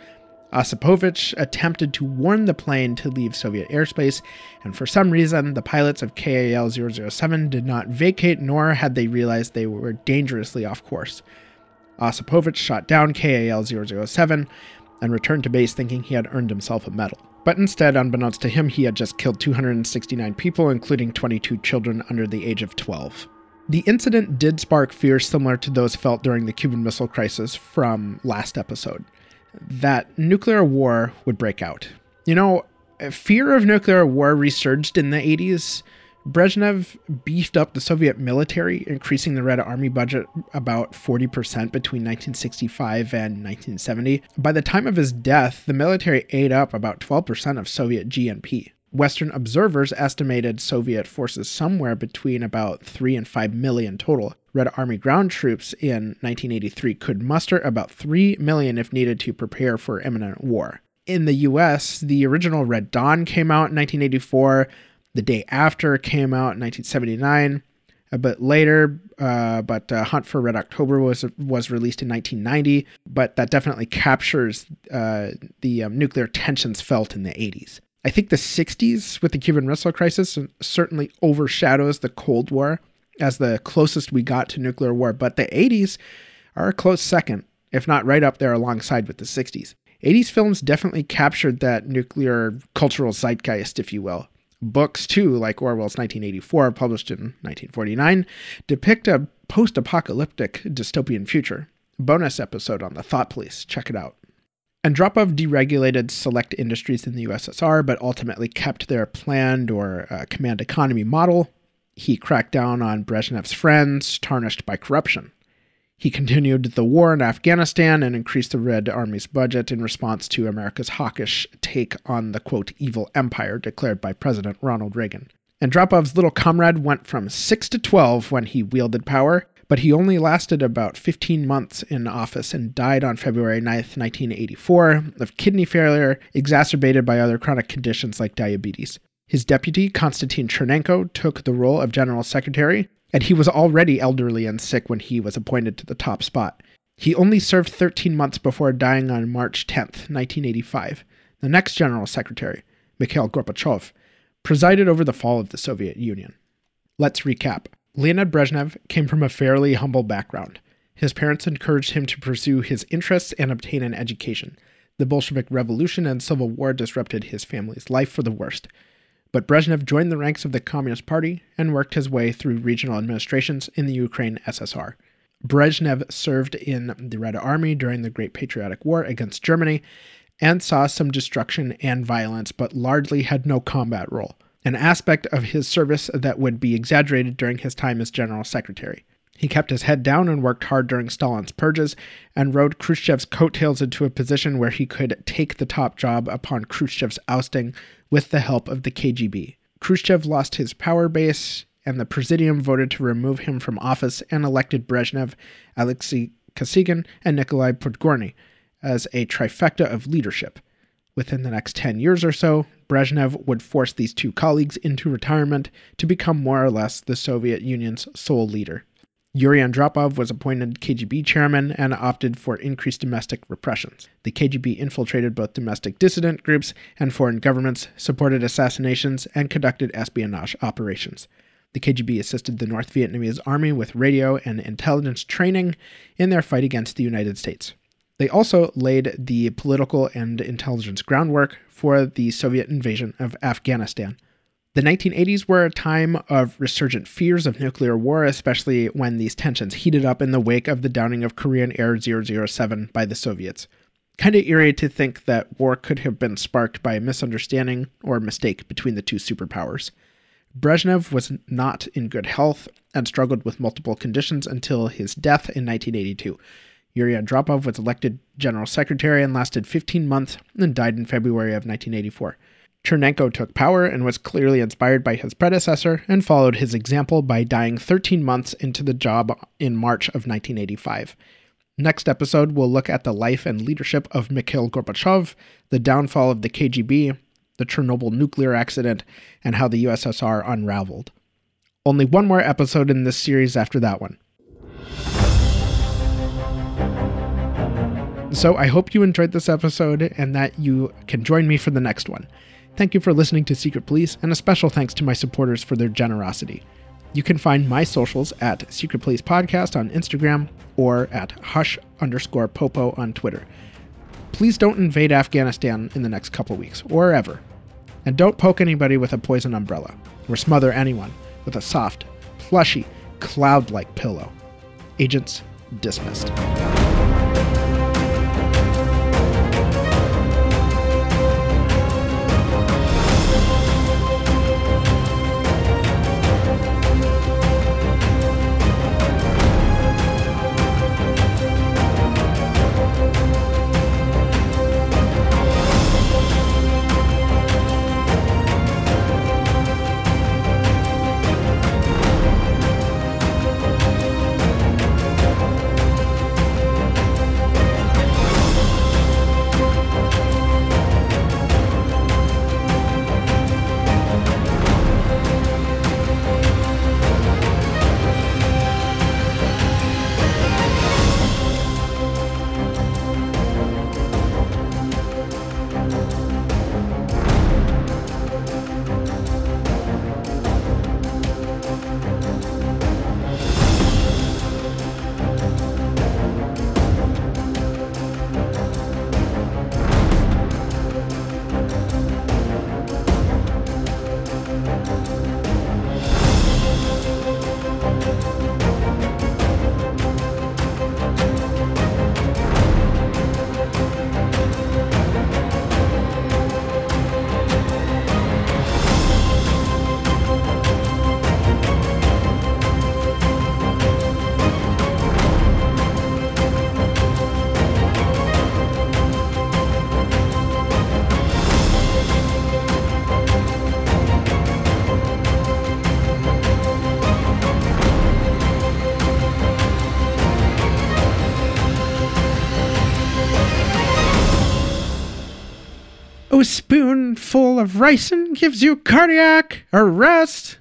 Osipovich attempted to warn the plane to leave Soviet airspace, and for some reason, the pilots of KAL 007 did not vacate, nor had they realized they were dangerously off course. Osipovich shot down KAL 007 and returned to base thinking he had earned himself a medal. But instead, unbeknownst to him, he had just killed 269 people, including 22 children under the age of 12. The incident did spark fears similar to those felt during the Cuban Missile Crisis from last episode that nuclear war would break out. You know, fear of nuclear war resurged in the 80s. Brezhnev beefed up the Soviet military, increasing the Red Army budget about 40% between 1965 and 1970. By the time of his death, the military ate up about 12% of Soviet GNP. Western observers estimated Soviet forces somewhere between about 3 and 5 million total. Red Army ground troops in 1983 could muster about 3 million if needed to prepare for imminent war. In the US, the original Red Dawn came out in 1984. The day after came out in 1979. A bit later, uh, but uh, Hunt for Red October was was released in 1990. But that definitely captures uh, the um, nuclear tensions felt in the 80s. I think the 60s with the Cuban Missile Crisis certainly overshadows the Cold War as the closest we got to nuclear war, but the 80s are a close second, if not right up there alongside with the 60s. 80s films definitely captured that nuclear cultural zeitgeist, if you will. Books, too, like Orwell's 1984, published in 1949, depict a post apocalyptic dystopian future. Bonus episode on the Thought Police. Check it out. And Andropov deregulated select industries in the USSR, but ultimately kept their planned or uh, command economy model. He cracked down on Brezhnev's friends, tarnished by corruption. He continued the war in Afghanistan and increased the Red Army's budget in response to America's hawkish take on the quote evil empire declared by President Ronald Reagan. And Andropov's little comrade went from 6 to 12 when he wielded power, but he only lasted about 15 months in office and died on February 9, 1984, of kidney failure exacerbated by other chronic conditions like diabetes. His deputy, Konstantin Chernenko, took the role of general secretary, and he was already elderly and sick when he was appointed to the top spot. He only served 13 months before dying on March 10, 1985. The next general secretary, Mikhail Gorbachev, presided over the fall of the Soviet Union. Let's recap. Leonid Brezhnev came from a fairly humble background. His parents encouraged him to pursue his interests and obtain an education. The Bolshevik Revolution and Civil War disrupted his family's life for the worst. But Brezhnev joined the ranks of the Communist Party and worked his way through regional administrations in the Ukraine SSR. Brezhnev served in the Red Army during the Great Patriotic War against Germany and saw some destruction and violence, but largely had no combat role an aspect of his service that would be exaggerated during his time as general secretary. He kept his head down and worked hard during Stalin's purges, and rode Khrushchev's coattails into a position where he could take the top job upon Khrushchev's ousting with the help of the KGB. Khrushchev lost his power base, and the Presidium voted to remove him from office and elected Brezhnev, Alexei Kosygin, and Nikolai Podgorny as a trifecta of leadership. Within the next 10 years or so, Brezhnev would force these two colleagues into retirement to become more or less the Soviet Union's sole leader. Yuri Andropov was appointed KGB chairman and opted for increased domestic repressions. The KGB infiltrated both domestic dissident groups and foreign governments, supported assassinations, and conducted espionage operations. The KGB assisted the North Vietnamese army with radio and intelligence training in their fight against the United States. They also laid the political and intelligence groundwork for the Soviet invasion of Afghanistan. The 1980s were a time of resurgent fears of nuclear war, especially when these tensions heated up in the wake of the downing of Korean Air 007 by the Soviets. Kind of eerie to think that war could have been sparked by a misunderstanding or mistake between the two superpowers. Brezhnev was not in good health and struggled with multiple conditions until his death in 1982. Yuri Andropov was elected general secretary and lasted 15 months and died in February of 1984. Chernenko took power and was clearly inspired by his predecessor and followed his example by dying 13 months into the job in March of 1985. Next episode, we'll look at the life and leadership of Mikhail Gorbachev, the downfall of the KGB, the Chernobyl nuclear accident, and how the USSR unraveled. Only one more episode in this series after that one. So I hope you enjoyed this episode and that you can join me for the next one. Thank you for listening to Secret Police, and a special thanks to my supporters for their generosity. You can find my socials at Secret Police Podcast on Instagram or at hush underscore popo on Twitter. Please don't invade Afghanistan in the next couple weeks, or ever. And don't poke anybody with a poison umbrella, or smother anyone with a soft, plushy, cloud like pillow. Agents dismissed. Of ricin gives you cardiac arrest.